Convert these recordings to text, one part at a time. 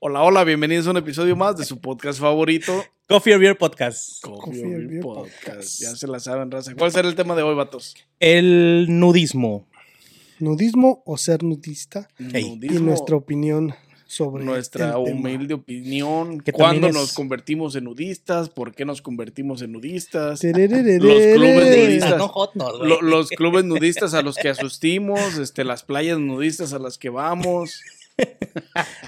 Hola, hola, bienvenidos a un episodio más de su podcast favorito, Coffee or Beer Podcast. Coffee Coffee or Beer Beer Podcast. Podcast. Ya se la saben, raza. ¿Cuál será el tema de hoy, vatos? El nudismo. Nudismo o ser nudista Ey. y Nudismo, nuestra opinión sobre nuestra el tema. humilde opinión. Que ¿Cuándo es- nos convertimos en nudistas? ¿Por qué nos convertimos en nudistas? Los clubes nudistas. no no, los clubes nudistas a los que asistimos, este, las playas nudistas a las que vamos.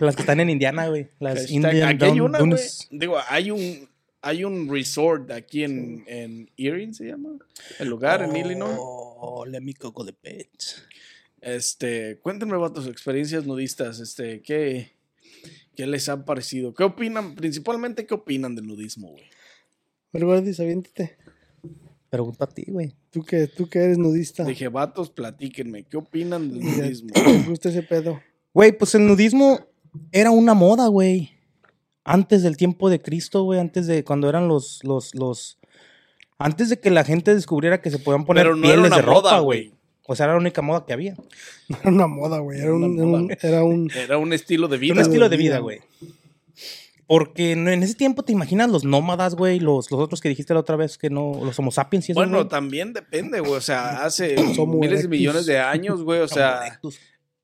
Las que están en Indiana, güey. Las Hashtag- Indian aquí hay una, güey. Dunes. Digo, hay un, hay un resort aquí en, en Erin, se llama. El lugar en Illinois. Oh, let me go the pets. Este, cuéntenme, vatos, experiencias nudistas. Este, ¿qué, ¿qué les ha parecido? ¿Qué opinan? Principalmente, ¿qué opinan del nudismo, güey? Pero Gordis, aviéntate. Pregunta a ti, güey. Tú que, tú que eres nudista. Dije, vatos, platíquenme, ¿qué opinan del nudismo? ¿Te gusta ese pedo? Güey, pues el nudismo era una moda, güey. Antes del tiempo de Cristo, güey. Antes de cuando eran los, los, los. Antes de que la gente descubriera que se podían poner Pero no era pieles una de ropa, güey. O sea, era la única moda que había. No era una moda, güey. Era Era un, una era un- era un- Era un estilo de vida. un estilo de vida, güey. Porque en ese tiempo te imaginas los nómadas, güey, los, los otros que dijiste la otra vez que no, los homo sapiens y eso, Bueno, güey. también depende, güey. O sea, hace miles de millones de años, güey. O sea.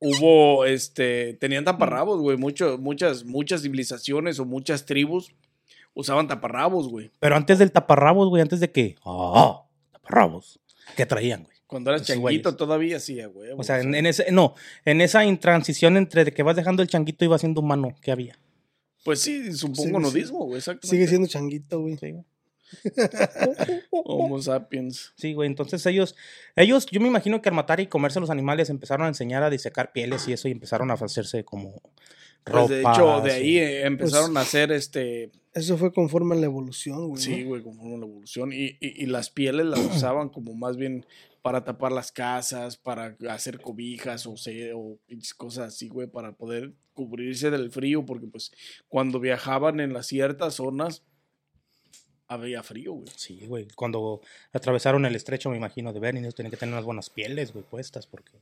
Hubo, este, tenían taparrabos, güey. Mucho, muchas, muchas civilizaciones o muchas tribus usaban taparrabos, güey. Pero antes del taparrabos, güey, antes de que, ah, taparrabos, ¿qué traían, güey? Cuando eras Esos changuito güeyes. todavía sí, güey. O sea, en, en ese, no, en esa intransición entre de que vas dejando el changuito y vas siendo humano, ¿qué había? Pues sí, supongo nudismo, güey. Exactamente. sigue siendo changuito, güey. Sí, güey. Homo sapiens. Sí, güey, entonces ellos, ellos, yo me imagino que al matar y comerse los animales empezaron a enseñar a disecar pieles y eso y empezaron a hacerse como Pues de hecho, de ahí y- eh, empezaron Pues a hacer este. Eso fue conforme a la evolución, güey. Sí, güey, conforme a la evolución. Y, y, y las pieles las usaban como más bien para tapar las casas, para hacer cobijas o, se- o pinches cosas así, güey, para poder cubrirse del frío, porque pues cuando viajaban en las ciertas zonas había frío, güey. Sí, güey. Cuando atravesaron el estrecho, me imagino, de Bering, ellos tenían que tener unas buenas pieles, güey, puestas, porque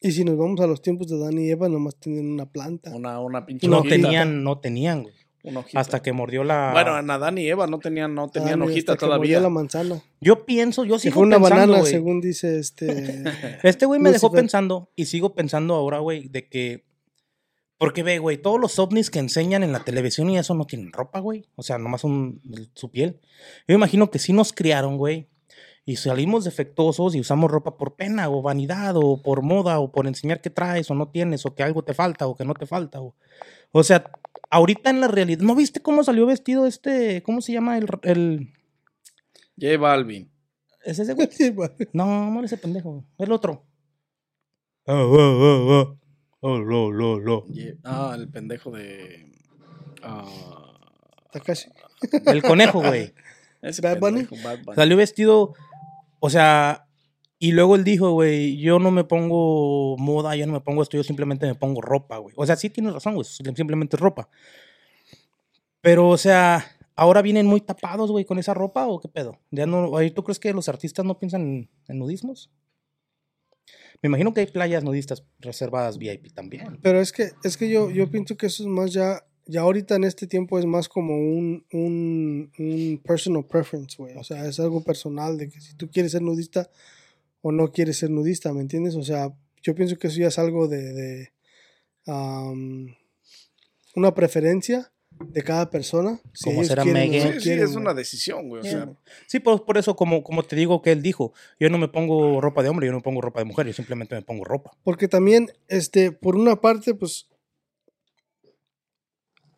Y si nos vamos a los tiempos de Dan y Eva, nomás tenían una planta. Una, una pinche no hojita, tenían, no tenían, güey. una hojita. Hasta que mordió la. Bueno, a Nadán y Eva no tenían, no tenían hojita hasta que mordió todavía. la manzana. yo pienso, yo Que sigo fue una pensando, banana, güey. según dice este. Este güey me dejó pensando y sigo pensando ahora, güey, de que. Porque ve, güey, todos los ovnis que enseñan en la televisión y eso no tienen ropa, güey. O sea, nomás son su piel. Yo imagino que sí nos criaron, güey. Y salimos defectuosos y usamos ropa por pena o vanidad o por moda o por enseñar que traes o no tienes o que algo te falta o que no te falta. O, o sea, ahorita en la realidad, ¿no viste cómo salió vestido este, cómo se llama el... el J Balvin. ¿Es ese güey? No, no ese pendejo. El otro. Ah, ah, ah, ah. Oh, lo, lo, lo. Ah, el pendejo de. ah, Takashi. El conejo, güey. Bad Bunny. pendejo, Bad Bunny. Salió vestido, o sea, y luego él dijo, güey, yo no me pongo moda, yo no me pongo esto, yo simplemente me pongo ropa, güey. O sea, sí tienes razón, güey, simplemente es ropa. Pero, o sea, ahora vienen muy tapados, güey, con esa ropa o qué pedo. Ya no, ¿tú crees que los artistas no piensan en, en nudismos? Me imagino que hay playas nudistas reservadas VIP también. Pero es que, es que yo, yo pienso que eso es más ya, ya ahorita en este tiempo es más como un, un, un personal preference, güey. O sea, es algo personal de que si tú quieres ser nudista o no quieres ser nudista, ¿me entiendes? O sea, yo pienso que eso ya es algo de, de una preferencia de cada persona. Si Como será quieren Megan. no Sí, sí, quieren, es una decisión, güey. O sea, Sí, por, por eso, como, como te digo que él dijo, yo no me pongo ropa de hombre, yo no me pongo ropa de mujer, yo simplemente me pongo ropa. Porque también, este, por una parte, pues,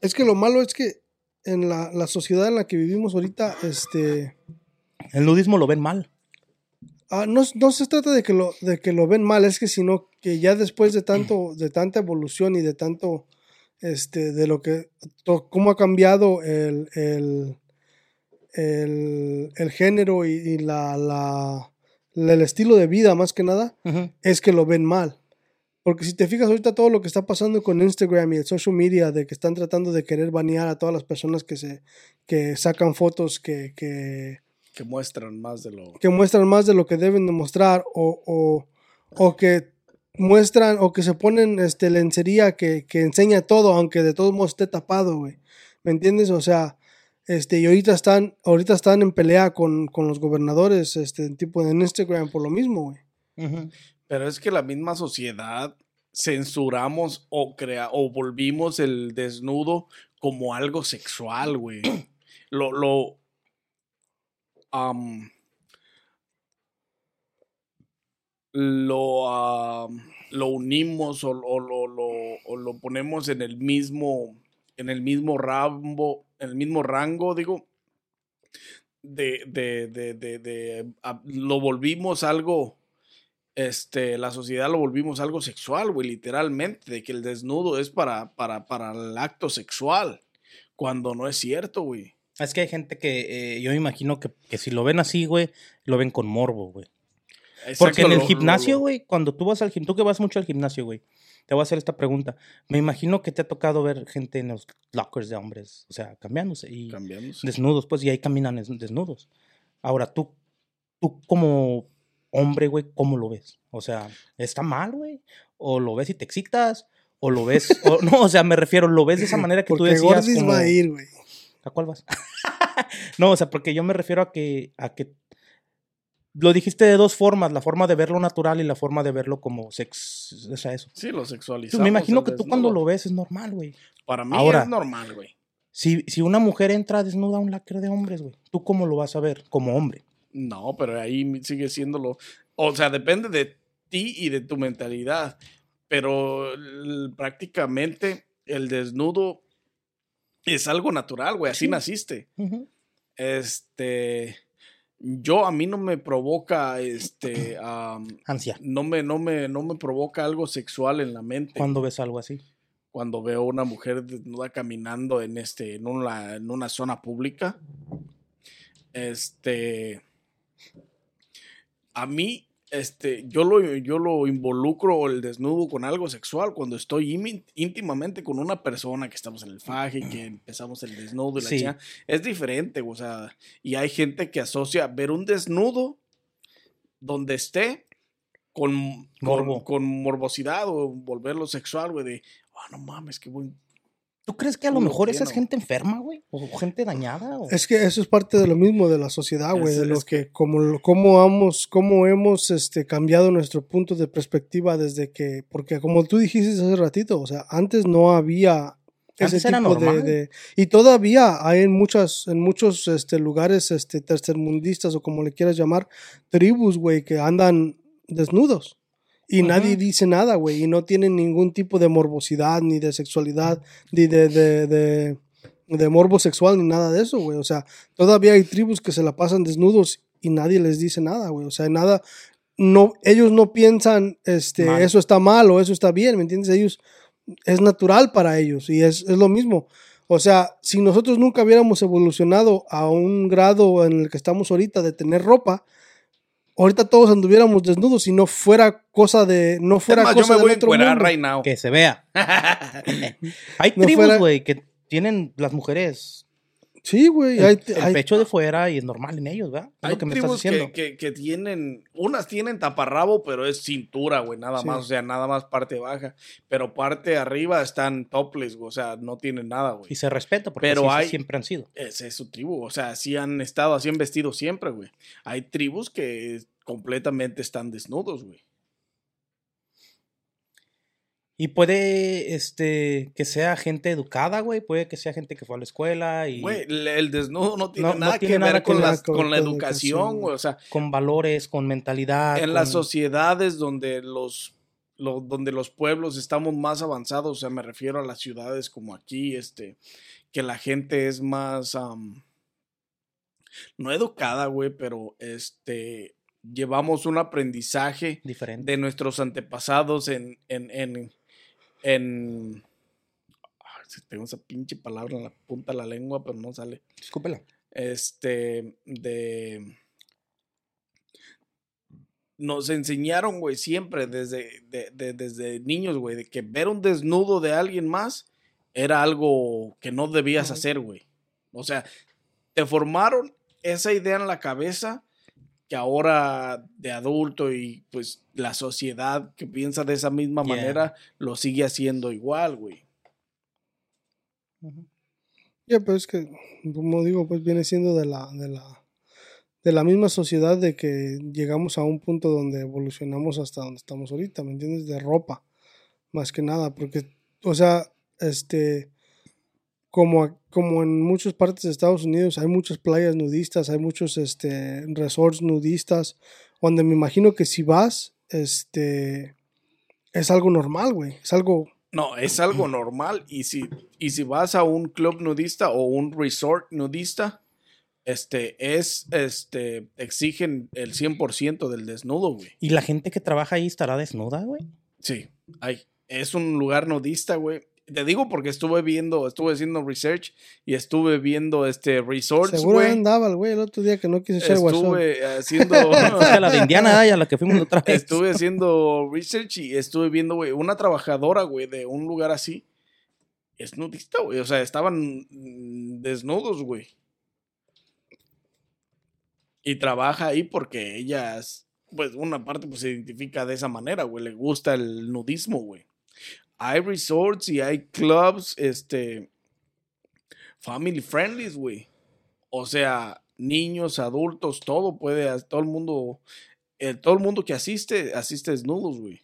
es que lo malo es que en la, la sociedad en la que vivimos ahorita, este, El nudismo lo ven mal. ah, no, no se trata de que, lo, de que lo ven mal, es que sino que ya después de tanto, de tanta evolución y de tanto, este, de lo que, to- cómo ha cambiado el, el, el, el género y, y la, la, la- el estilo de vida más que nada, Ujú. es que lo ven mal. Porque si te fijas ahorita todo lo que está pasando con Instagram y el social media, de que están tratando de querer banear a todas las personas que se que sacan fotos que, que, que muestran más de lo. que muestran más de lo que deben de mostrar o, o, o que muestran o que se ponen este lencería que, que enseña todo, aunque de todos modos esté tapado, güey. ¿Me entiendes? O sea, este, y ahorita están, ahorita están en pelea con, con los gobernadores, este, tipo en Instagram por lo mismo, güey. Pero es que la misma sociedad censuramos o crea o volvimos el desnudo como algo sexual, güey. Lo, lo, lo, am, lo unimos o, o lo, lo- lo ponemos en el mismo, en el mismo rambo, en el mismo rango, digo, de, de, de, de, de- a- lo volvimos algo, este, la sociedad lo volvimos algo sexual, güey, literalmente, de que el desnudo es para, para, para el acto sexual, cuando no es cierto, güey. Es que hay gente que eh, yo imagino que, que si lo ven así, güey, lo ven con morbo, güey. Porque en el gimnasio, güey, cuando tú vas al gimnasio, tú que vas mucho al gimnasio, güey, te voy a hacer esta pregunta. Me imagino que te ha tocado ver gente en los lockers de hombres, o sea, cambiándose y desnudos, pues, y ahí caminan des- desnudos. Ahora, tú, tú como hombre, güey, ¿cómo lo ves? O sea, ¿está mal, güey? ¿O lo ves y te excitas? ¿O lo ves? o, no, o sea, me refiero, ¿lo ves de esa manera que tú Porque decías Gordis como- va a ir, güey. ¿A cuál vas? no, o sea, porque yo me refiero a que, a que lo dijiste de dos formas, la forma de verlo natural y la forma de verlo como sex, o sea, eso. Sí, lo sexualizamos. me imagino que tú cuando lo ves es normal, güey. Para mí Ahora- es normal, güey. Si, si una mujer entra desnuda a un lacre de hombres, güey, ¿tú cómo lo vas a ver como hombre? No, pero ahí sigue siendo lo. O sea, depende de ti y de tu mentalidad. Pero prácticamente el desnudo es algo natural, güey. Así Sí. naciste. Este. Yo a mí no me provoca este. Ansia, no me, no me, no me provoca algo sexual en la mente cuando ves algo así. cuando veo una mujer desnuda caminando en este, en una, en una zona pública. Este. A mí, este, yo lo, yo lo involucro el desnudo con algo sexual cuando estoy íntimamente con una persona que estamos en el faje, que empezamos el desnudo y la Sí. chingada. Es diferente, o sea, y hay gente que asocia ver un desnudo donde esté con, Morbo. con, con morbosidad o volverlo sexual, güey, de, ah, no mames, qué buen ¿Tú crees que a lo Lo mejor esa es gente enferma, güey? ¿O gente dañada? o- Es que eso es parte de lo mismo de la sociedad, güey, de lo es que, como, cómo hemos, cómo hemos este, cambiado nuestro punto de perspectiva desde que, porque como tú dijiste hace ratito, o sea, antes no había ese Antes era tipo de- y todavía hay en muchas, en muchos este, lugares este, tercermundistas o como le quieras llamar, tribus, güey, que andan desnudos. Y nadie dice nada, güey, y no tienen ningún tipo de morbosidad, ni de sexualidad, ni de, de, de, de morbo sexual, ni nada de eso, güey. O sea, todavía hay tribus que se la pasan desnudos y nadie les dice nada, güey. O sea, nada, no, ellos no piensan, este, Mal. eso está mal o eso está bien, ¿me entiendes? Ellos, es natural para ellos y es, es lo mismo. O sea, si nosotros nunca hubiéramos evolucionado a un grado en el que estamos ahorita de tener ropa, ahorita todos anduviéramos desnudos y no fuera cosa de, no Es fuera más, yo cosa me del voy a otro mundo. right now. Que se vea. Hay No tribus, fuera- güey, que tienen las mujeres Sí, güey. el, hay- el hay- pecho de fuera y es normal en ellos, ¿verdad? Es Hay lo que me estás tribus diciendo. que, que, que tienen, unas tienen taparrabo, pero es cintura, güey, nada Sí. más, o sea, nada más parte baja, pero parte arriba están topless, güey, o sea, no tienen nada, güey. Y se respeta porque Pero así hay- siempre han sido. Esa es su tribu, o sea, así han estado, así han vestido siempre, güey. Hay tribus que completamente están desnudos, güey. Y puede este que sea gente educada, güey, puede que sea gente que fue a la escuela y Güey, el, desnudo no tiene No- no nada tiene que nada ver que con, las- con- con la educación, güey, o sea, con valores, con mentalidad. en con- las sociedades donde los, lo- donde los pueblos estamos más avanzados, o sea, me refiero a las ciudades como aquí, este, que la gente es más, no educada, güey, pero este, llevamos un aprendizaje diferente. de nuestros antepasados en, en, en, en, Ay, tengo esa pinche palabra en la punta de la lengua, pero no sale Escúpela. este, de... Nos enseñaron, güey, siempre desde, de- de- desde niños, güey, de que ver un desnudo de alguien más era algo que no debías hacer, güey. O sea, te formaron esa idea en la cabeza que ahora de adulto y pues la sociedad que piensa de esa misma Yeah. manera lo sigue haciendo igual, güey. Ya, pero es que, como digo, pues viene siendo de la, de la, de la misma sociedad de que llegamos a un punto donde evolucionamos hasta donde estamos ahorita, ¿me entiendes? De ropa, más que nada, porque, o sea, este, como, a- como en muchas partes de Estados Unidos hay muchas playas nudistas, hay muchos, este, resorts nudistas, donde me imagino que si vas, este, es algo normal, güey, es algo No, es algo normal. Y si, y si vas a un club nudista o un resort nudista, este, es, este, exigen el 100% del desnudo, güey. ¿Y la gente que trabaja ahí estará desnuda, güey? Sí, hay. Es un lugar nudista, güey. Te digo porque estuve viendo, estuve haciendo research y estuve viendo este resorts, Seguro güey. andaba el güey el otro día que no quiso echar WhatsApp. Estuve haciendo la de Indiana, a la que fuimos otra vez. estuve haciendo research y estuve viendo, güey, una trabajadora, güey, de un lugar así. Es nudista, güey. O sea, estaban desnudos, güey. Y trabaja ahí porque ella, es, pues, una parte, pues, se identifica de esa manera, güey. Le gusta el nudismo, güey. Hay resorts y hay clubs, este, family friendly, güey. O sea, niños, adultos, todo puede, todo el mundo, eh, todo el mundo que asiste, asiste desnudos, güey.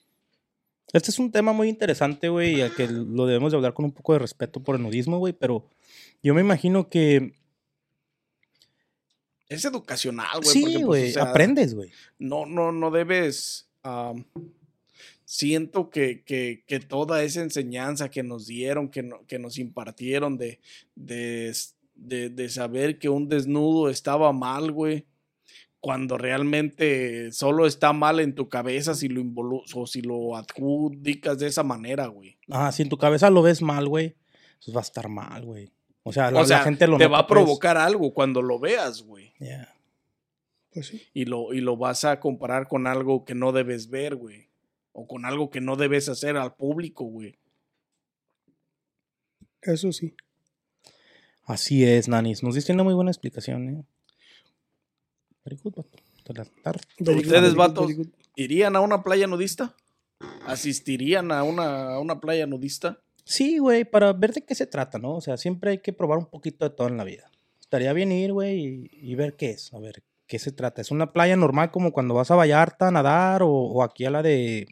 Este es un tema muy interesante, güey, y al que lo debemos de hablar con un poco de respeto por el nudismo, güey, pero yo me imagino que Es educacional, güey. sí, pues, güey, o sea, aprendes, güey. No, no, no debes. Siento que, que, que toda esa enseñanza que nos dieron, que, no- que nos impartieron de, de, de, de saber que un desnudo estaba mal, güey. Cuando realmente solo está mal en tu cabeza si lo involu o si lo adjudicas de esa manera, güey. Ah, si en tu cabeza lo ves mal, güey, pues va a estar mal, güey. O sea, la, O sea, la gente lo te nota, va a pues. provocar algo cuando lo veas, güey. Yeah. Pues sí. y lo, y lo vas a comparar con algo que no debes ver, güey. O con algo que no debes hacer al público, güey. Eso sí. Así es, Nanis. Nos diste una muy buena explicación, ¿eh? Very good, vato. ¿Ustedes, vatos? ¿Irían a una playa nudista? ¿Asistirían a una, a una playa nudista? Sí, güey, para ver de qué se trata, ¿no? O sea, siempre hay que probar un poquito de todo en la vida. Estaría bien ir, güey, y, y ver qué es, a ver qué se trata. ¿Es una playa normal como cuando vas a Vallarta a nadar o, o aquí a la de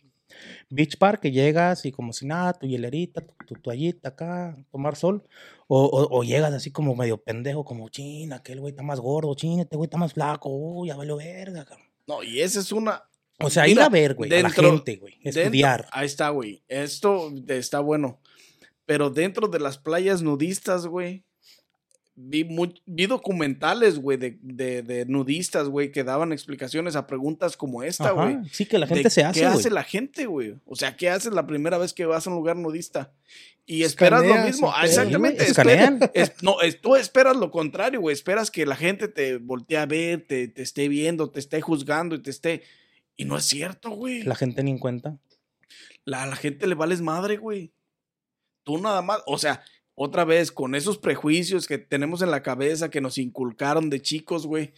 Beach Park que llegas y como si nada, tu hielerita, tu, tu toallita acá, tomar sol? O, o- o llegas así como medio pendejo, como, chin, aquel güey está más gordo, chin, este güey está más flaco, uy, ya valió verga, cabrón. No, y esa es una... O sea, ir a ver, güey, a la dentro- gente, güey, dentro- estudiar. ahí está, güey. Esto está bueno. Pero dentro de las playas nudistas, güey, vi, vi documentales, güey, de, de, de nudistas, güey, que daban explicaciones a preguntas como esta, güey. Sí, que la de gente se hace, ¿Qué hace la gente, güey? O sea, ¿qué haces la primera vez que vas a un lugar nudista? Y esperas lo mismo. Ah, exactamente. Escanean. es- no, es- tú esperas lo contrario, güey. Esperas que la gente te voltee a ver, te, te esté viendo, te esté juzgando y te esté. Y no es cierto, güey. La gente ni en cuenta. La, a la gente le vales madre, güey. Tú nada más, o sea, otra vez, con esos prejuicios que tenemos en la cabeza que nos inculcaron de chicos, güey.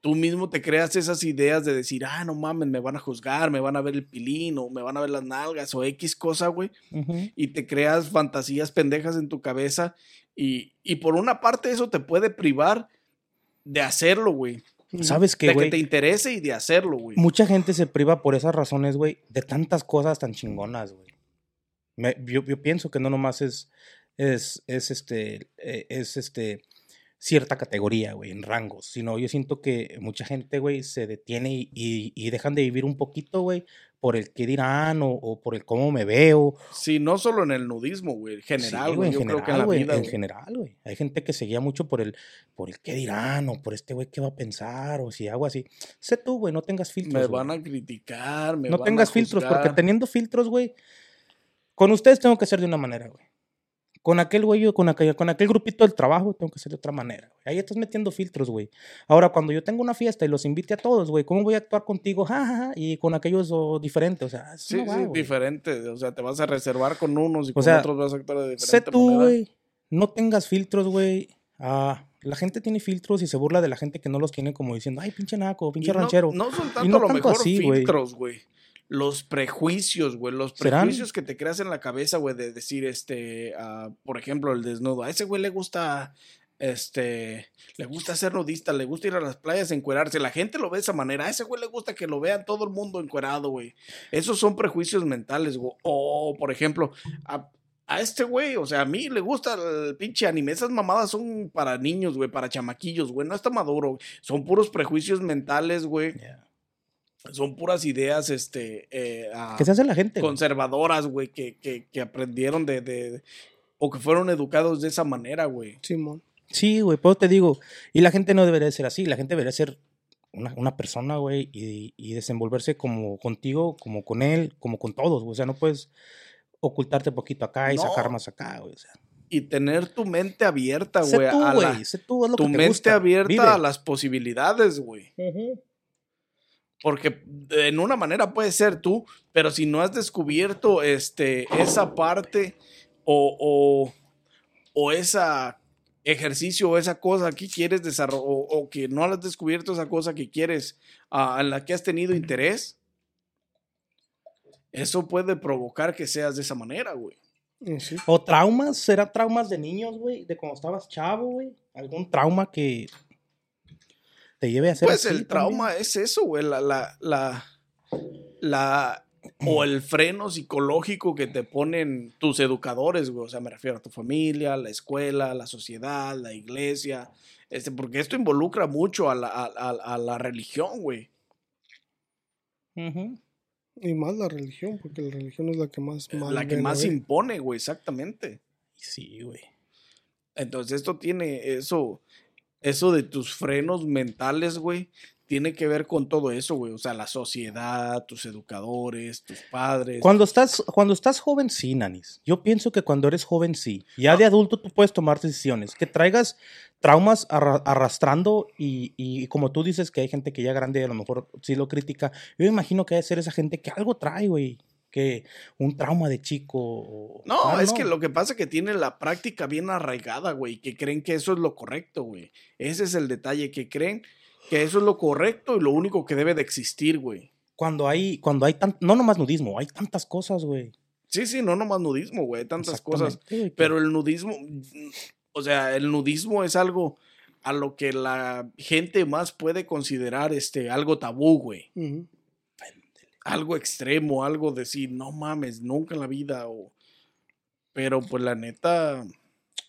Tú mismo te creas esas ideas de decir, ah, no mames, me van a juzgar, me van a ver el pilín, o me van a ver las nalgas, o X cosa, güey. Y te creas fantasías pendejas en tu cabeza. Y, y por una parte, eso te puede privar de hacerlo, güey. ¿Sabes qué, De que te interese y de hacerlo, güey. Mucha gente se priva por esas razones, güey, de tantas cosas tan chingonas, güey. Yo, yo pienso que no nomás es, es, es este, eh, es este, cierta categoría, güey, en rangos, sino yo siento que mucha gente, güey, se detiene y, y- y dejan de vivir un poquito, güey, por el qué dirán o, o por el cómo me veo. Sí, no solo en el nudismo, güey. En general, güey. en Yo general, creo que en la güey, vida, en güey. general, güey. Hay gente que se guía mucho por el, por el qué dirán o por este güey qué va a pensar o si hago así. Sé tú, güey, no tengas filtros. Me van a criticar, me no van tengas a filtros, porque teniendo filtros, güey, con ustedes tengo que ser de una manera, güey. Con aquel güey, o con aquel, con aquel grupito del trabajo, tengo que ser de otra manera. güey. Ahí estás metiendo filtros, güey. Ahora, cuando yo tengo una fiesta y los invite a todos, güey, ¿cómo voy a actuar contigo? Ja, ja, ja, y con aquellos o diferente, o sea, Sí, no va, sí, güey. diferente. O sea, te vas a reservar con unos y O con sea, otros vas a actuar de Sé diferente tú, manera. güey. No tengas filtros, güey. Ah, La gente tiene filtros y se burla de la gente que no los tiene como diciendo, ay, pinche naco, pinche Y no- ranchero. No, son Y tanto no a lo tanto mejor así, filtros, güey. Los prejuicios, güey. Los ¿Serán? prejuicios que te creas en la cabeza, güey, de decir, este, ah, por ejemplo, el desnudo. A ese güey le gusta, este, le gusta ser nudista, le gusta ir a las playas a encuerarse. La gente lo ve de esa manera. A ese güey le gusta que lo vean todo el mundo encuerado, güey. Esos son prejuicios mentales, güey. O, por ejemplo, a, a este güey, o sea, a mí le gusta el pinche anime. Esas mamadas son para niños, güey, para chamaquillos, güey. No está maduro. Son puros prejuicios mentales, güey. Yeah. Son puras ideas, este, eh, ah, ¿Qué se hace la gente? conservadoras, güey, que, que, que aprendieron de, de- o que fueron educados de esa manera, güey. Simón. Sí, güey, pues te digo. Y la gente no debería ser así. La gente debería ser una, una persona, güey, y, y desenvolverse como contigo, como con él, como con todos. güey. O sea, no puedes ocultarte poquito acá y No. sacar más acá, güey. O sea, Y tener tu mente abierta, sé güey, tú, la- güey. Sé tú, lo tu que te mente gusta. abierta Vive. a las posibilidades, güey. Porque en una manera puede ser tú, pero si no has descubierto este, esa parte o, o, o esa ejercicio o esa cosa que quieres desarrollar o, o que no has descubierto esa cosa que quieres ah, en la que has tenido interés, eso puede provocar que seas de esa manera, güey. Y sí. O traumas, ¿será traumas de niños, güey? De cuando estabas chavo, güey. ¿Algún trauma que te lleve a hacer Pues así el trauma es eso, güey, la, la, la, la, o el freno psicológico que te ponen tus educadores, güey, o sea, me refiero a tu familia, la escuela, la sociedad, la iglesia, este, porque esto involucra mucho a la, a, a- a la religión, güey. Y más la religión, porque la religión es la que más mal la que más ver. impone, güey, exactamente. Sí, güey. Entonces esto tiene eso, eso de tus frenos mentales, güey, tiene que ver con todo eso, güey. O sea, la sociedad, tus educadores, tus padres. Cuando estás, cuando estás joven, sí, Nanis. Yo pienso que cuando eres joven, sí. Ya de adulto tú puedes tomar decisiones. Que traigas traumas arra- arrastrando y, y como tú dices que hay gente que ya grande a lo mejor sí lo critica. Yo imagino que debe ser esa gente que algo trae, güey. Que un trauma de chico. No, Ah, es que lo que pasa es que tiene la práctica bien arraigada, güey, que creen que eso es lo correcto, güey. Ese es el detalle, que creen que eso es lo correcto y lo único que debe de existir, güey. Cuando hay, cuando hay tan, no nomás nudismo, hay tantas cosas, güey. Sí, sí, no nomás nudismo, güey, tantas cosas. Güey, Pero el nudismo, o sea, el nudismo es algo a lo que la gente más puede considerar este algo tabú, güey. Algo extremo, algo decir, no mames, nunca en la vida. O... Pero pues la neta,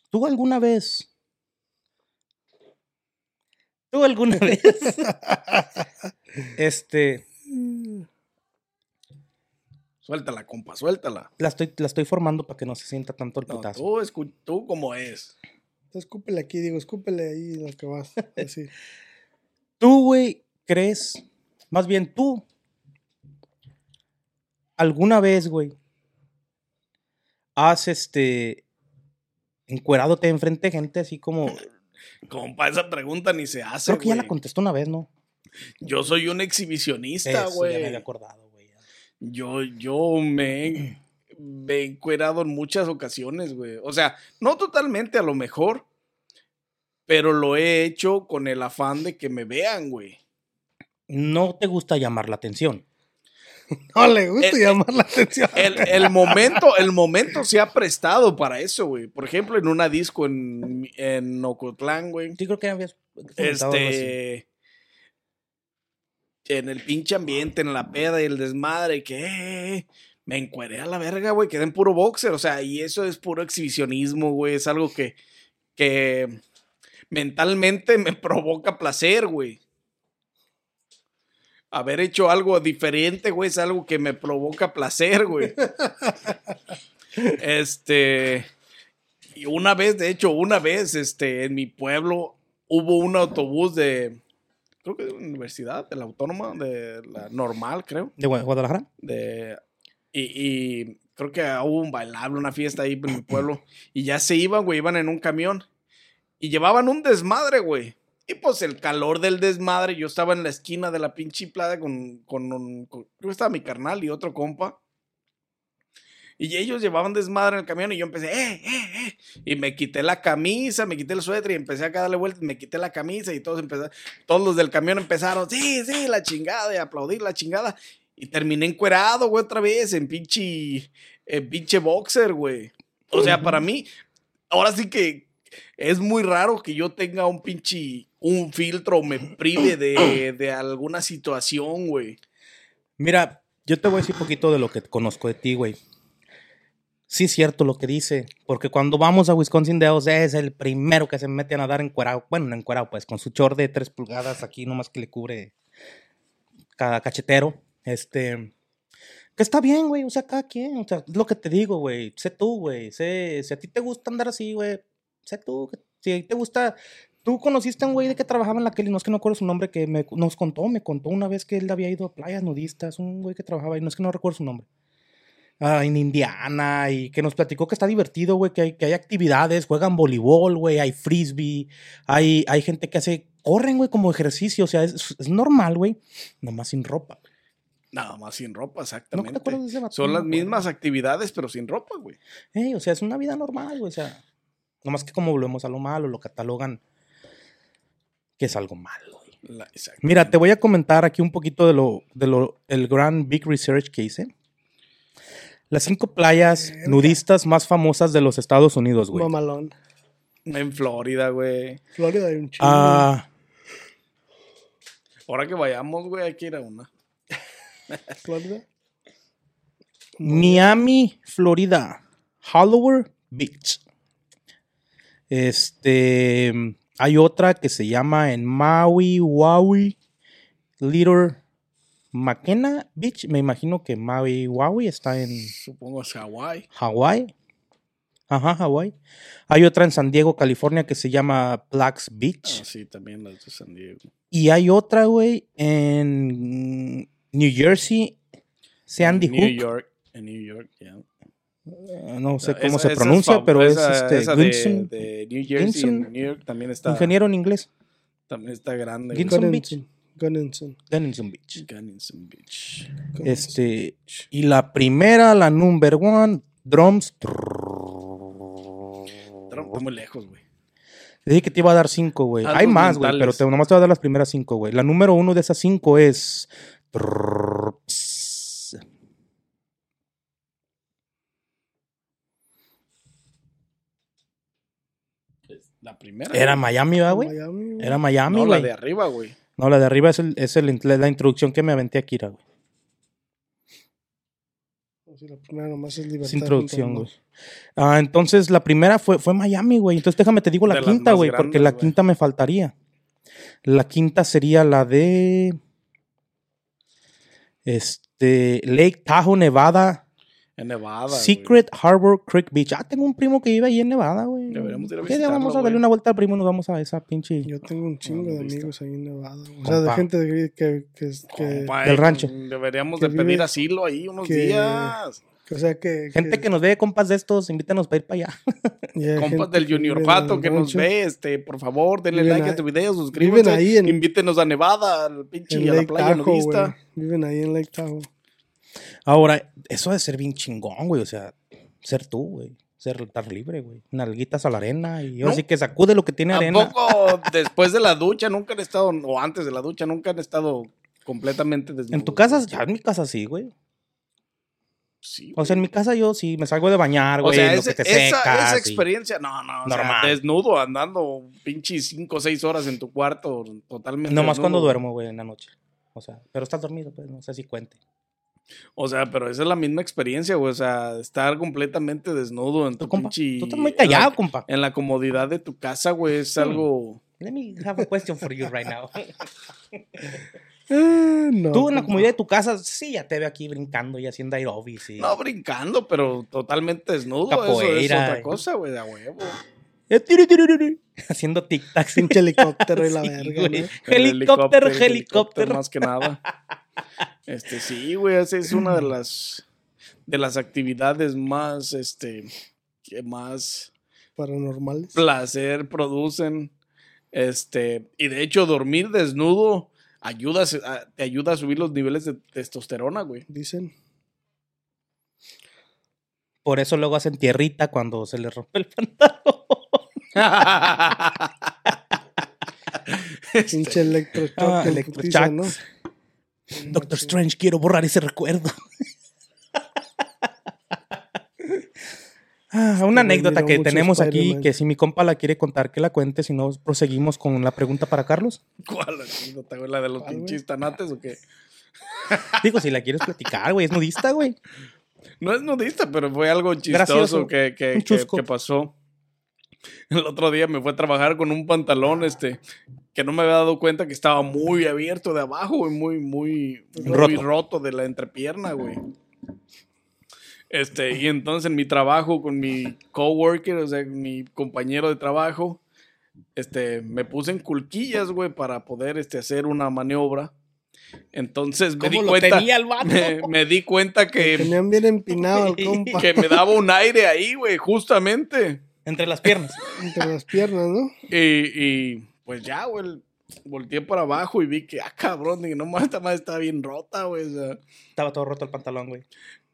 ¿Tú alguna vez? ¿Tú alguna vez? este, suéltala, compa, suéltala. la estoy, la estoy formando para que no se sienta tanto el No, putazo. tú, escu- tú como es. Escúpele aquí, digo, escúpele ahí lo que vas. Así. Tú, güey, crees, más bien tú, alguna vez, güey, has este encueradote enfrente de gente así como. Compa, esa pregunta ni se hace, Creo que ya la güey. contestó una vez, ¿no? Yo soy un exhibicionista, Eso, ya me güey. había acordado, güey. Yo, yo me, he- me he encuerado en muchas ocasiones, güey. O sea, no totalmente a lo mejor, pero lo he hecho con el afán de que me vean, güey. No te gusta llamar la atención. No le gusta eh, llamar la atención. El, el momento, el momento se ha prestado para eso, güey. Por ejemplo, en una disco en, en Ocotlán, güey. Sí, creo que habías. Este. En el pinche ambiente, en la peda y el desmadre, que eh, me encueré a la verga, güey, quedé en puro boxer, o sea, y eso es puro exhibicionismo, güey, es algo que, que mentalmente me provoca placer, güey. Haber hecho algo diferente, güey, es algo que me provoca placer, güey. Este. Y una vez, de hecho, una vez, este, en mi pueblo hubo un autobús de. Creo que de la universidad, de la autónoma, de la normal, creo. ¿De Gua- Guadalajara? De, y, y creo que hubo un bailable, una fiesta ahí en mi pueblo. Y ya se iban, güey, iban en un camión. Y llevaban un desmadre, güey. Y pues el calor del desmadre, yo estaba en la esquina de la pinche playa con, con, un- con- que estaba mi carnal y otro compa. Y ellos llevaban desmadre en el camión y yo empecé, eh, eh, eh. Y me quité la camisa, me quité el suéter y empecé a darle vueltas, me quité la camisa y todos empezaron, todos los del camión empezaron, sí, sí, la chingada, y aplaudir la chingada. Y terminé encuerado, güey, otra vez, en pinche, en pinche boxer, güey. O sea, para mí, ahora sí que es muy raro que yo tenga un pinche, un filtro, me prive de, de alguna situación, güey. Mira, yo te voy a decir un poquito de lo que conozco de ti, güey. Sí es cierto lo que dice, porque cuando vamos a Wisconsin Dells es el primero que se mete a nadar encuerado, bueno, no encuerado, pues con su short de 3 pulgadas aquí nomás que le cubre cada cachetero, este, que está bien, güey, o sea, cada quien, o sea, es lo que te digo, güey, sé tú, güey, sé, si a ti te gusta andar así, güey, sé tú, si a ti te gusta, tú conociste a un güey de que trabajaba en la Kelly, no es que no recuerdo su nombre, que me, nos contó, me contó una vez que él había ido a playas nudistas, un güey que trabajaba ahí, no es que no recuerdo su nombre ah, en Indiana y que nos platicó que está divertido, güey, que hay, que hay actividades, juegan voleibol, güey, hay frisbee, hay, hay gente que hace, corren, güey, como ejercicio, o sea, es, es normal, güey, nomás sin ropa. Nada más sin ropa, ¿No exactamente. te acuerdas de ese vato? Son las mismas actividades, pero sin ropa, güey. Ey, o sea, es una vida normal, güey, o sea, nomás que como volvemos a lo malo, lo catalogan que es algo malo, güey. La- exacto. Mira, te voy a comentar aquí un poquito de lo, de lo, el gran big research que hice. Las cinco playas nudistas más famosas de los Estados Unidos, güey. Mamalón. En Florida, güey. Florida hay un chingo. Ah, Ahora que vayamos, güey, hay que ir a una. Florida. Miami, Florida. Hollower Beach. Este. Hay otra que se llama en Maui, Waui, Little McKenna Beach. Me imagino que Maui, Waui está en Supongo es Hawái. Hawái. Ajá, Hawái. Hay otra en San Diego, California, que se llama Blacks Beach. Ah, sí, también las de San Diego. Y hay otra, güey, en New Jersey, Sandy en Hook. New York. En New York, ya. Eh, No sé Esa- cómo esa se pronuncia, pero esa- es este, esa de, Gunson, de New Jersey, en Gunson. New York también está, ingeniero en inglés, también está grande. Gunson Beach. Gunnison. Gunnison. Beach. Gunnison Beach. Gunnison. Este, y la primera, la number one, drums. Está está muy lejos, güey. Te dije que te iba a dar cinco, güey. Hay más, güey, pero te, nomás te voy a dar las primeras cinco, güey. La número uno de esas cinco es. La primera. Era güey. Miami, ¿verdad, güey? Miami, güey. Era Miami, No, la de arriba, güey. No, la de arriba es, el, es el- la introducción que me aventé a Kira, güey. Sí, la primera nomás es libertad. Es introducción, güey. Ah, entonces la primera fue, fue Miami, güey. Entonces déjame te digo la De quinta, güey, porque la güey. quinta me faltaría. La quinta sería la de. Este. Lake Tahoe, Nevada. En Nevada. güey. Secret Harbor Creek Beach. Ah, tengo un primo que vive ahí en Nevada, güey. Deberíamos ir a ¿Qué día vamos a visitarlo, darle güey. una vuelta al primo y nos vamos a esa pinche. Yo tengo un chingo de amigos ahí en Nevada. O sea, de gente de- que, que, que, Compa, Del rancho. Deberíamos Que de pedir vive- asilo ahí unos que- días. que- o sea, que... Gente que nos ve compas de estos, invítanos para ir para allá. Compas gente del Junior Pato que nos ve, este, por favor, denle Viven like a este video, suscríbanse, viven ahí en- invítenos a Nevada, al pinche, a la playa nudista. Viven ahí en Lake Tahoe. Ahora, eso de ser bien chingón, güey. O sea, ser tú, güey. Ser estar libre, güey. Nalguitas a la arena y No. así que sacude lo que tiene ¿A arena. poco después de la ducha nunca han estado, o antes de la ducha nunca han estado completamente desnudos? En tu casa, ya en mi casa sí, güey. Sí, O sea, en mi casa yo sí me salgo de bañar, O güey. sea, en lo ese- que te esa, secas esa y- experiencia, no, no, o sea, Normal. desnudo, andando pinche 5 o 6 horas en tu cuarto, totalmente. Nomás desnudo. cuando duermo, güey, en la noche. O sea, pero estás dormido, pues, no sé si cuente. O sea, pero esa es la misma experiencia, güey. O sea, estar completamente desnudo en tu compa, pinche. tú estás muy en callado, la- compa. En la comodidad de tu casa, güey, es Hmm. algo. Let me have a question for you right now. Eh, no, Tú en la comodidad de tu casa, sí, ya te veo aquí brincando y haciendo aerobics. Y... No brincando, pero totalmente desnudo. Eso es Capoeira, otra cosa, güey, de huevo. Eh, Haciendo tic-tacs. Pinche helicóptero y la Sí, verga, Helicóptero, el helicóptero. Más que nada. Este, sí, güey, esa es una de las. De las actividades más, este. Que más Paranormales. placer producen. Este, y de hecho, dormir desnudo ayuda a- te ayuda a subir los niveles de testosterona, güey. Dicen. Por eso luego hacen tierrita cuando se les rompe el pantalón. Pinche electrochoc. Ah, ¿no? Doctor Strange, quiero borrar ese recuerdo. Ah, una anécdota que tenemos aquí, que si mi compa la quiere contar, que la cuente, si no, proseguimos con la pregunta para Carlos. ¿Cuál anécdota, güey? ¿La de los pinches tanates o qué? Digo, si la quieres platicar, güey, es nudista, güey. No es nudista, pero fue algo chistoso Gracioso. que, que, que pasó. El otro día me fue a trabajar con un pantalón, este, que no me había dado cuenta que estaba muy abierto de abajo, güey, muy, muy, muy Roto. roto. de la entrepierna, güey. Este, y entonces en mi trabajo con mi coworker, o sea, mi compañero de trabajo, este, me puse en culquillas, güey, para poder, este, hacer una maniobra. Entonces me di ¿Cómo lo cuenta, el me, me di cuenta que Tenían bien empinado compa que me daba un aire ahí, güey, justamente. Entre las piernas. entre las piernas, ¿no? Y, y, pues ya, güey, volteé para abajo y vi que, ah, cabrón, dije, no más, esta madre está bien rota, güey. o sea, Estaba todo roto el pantalón, güey.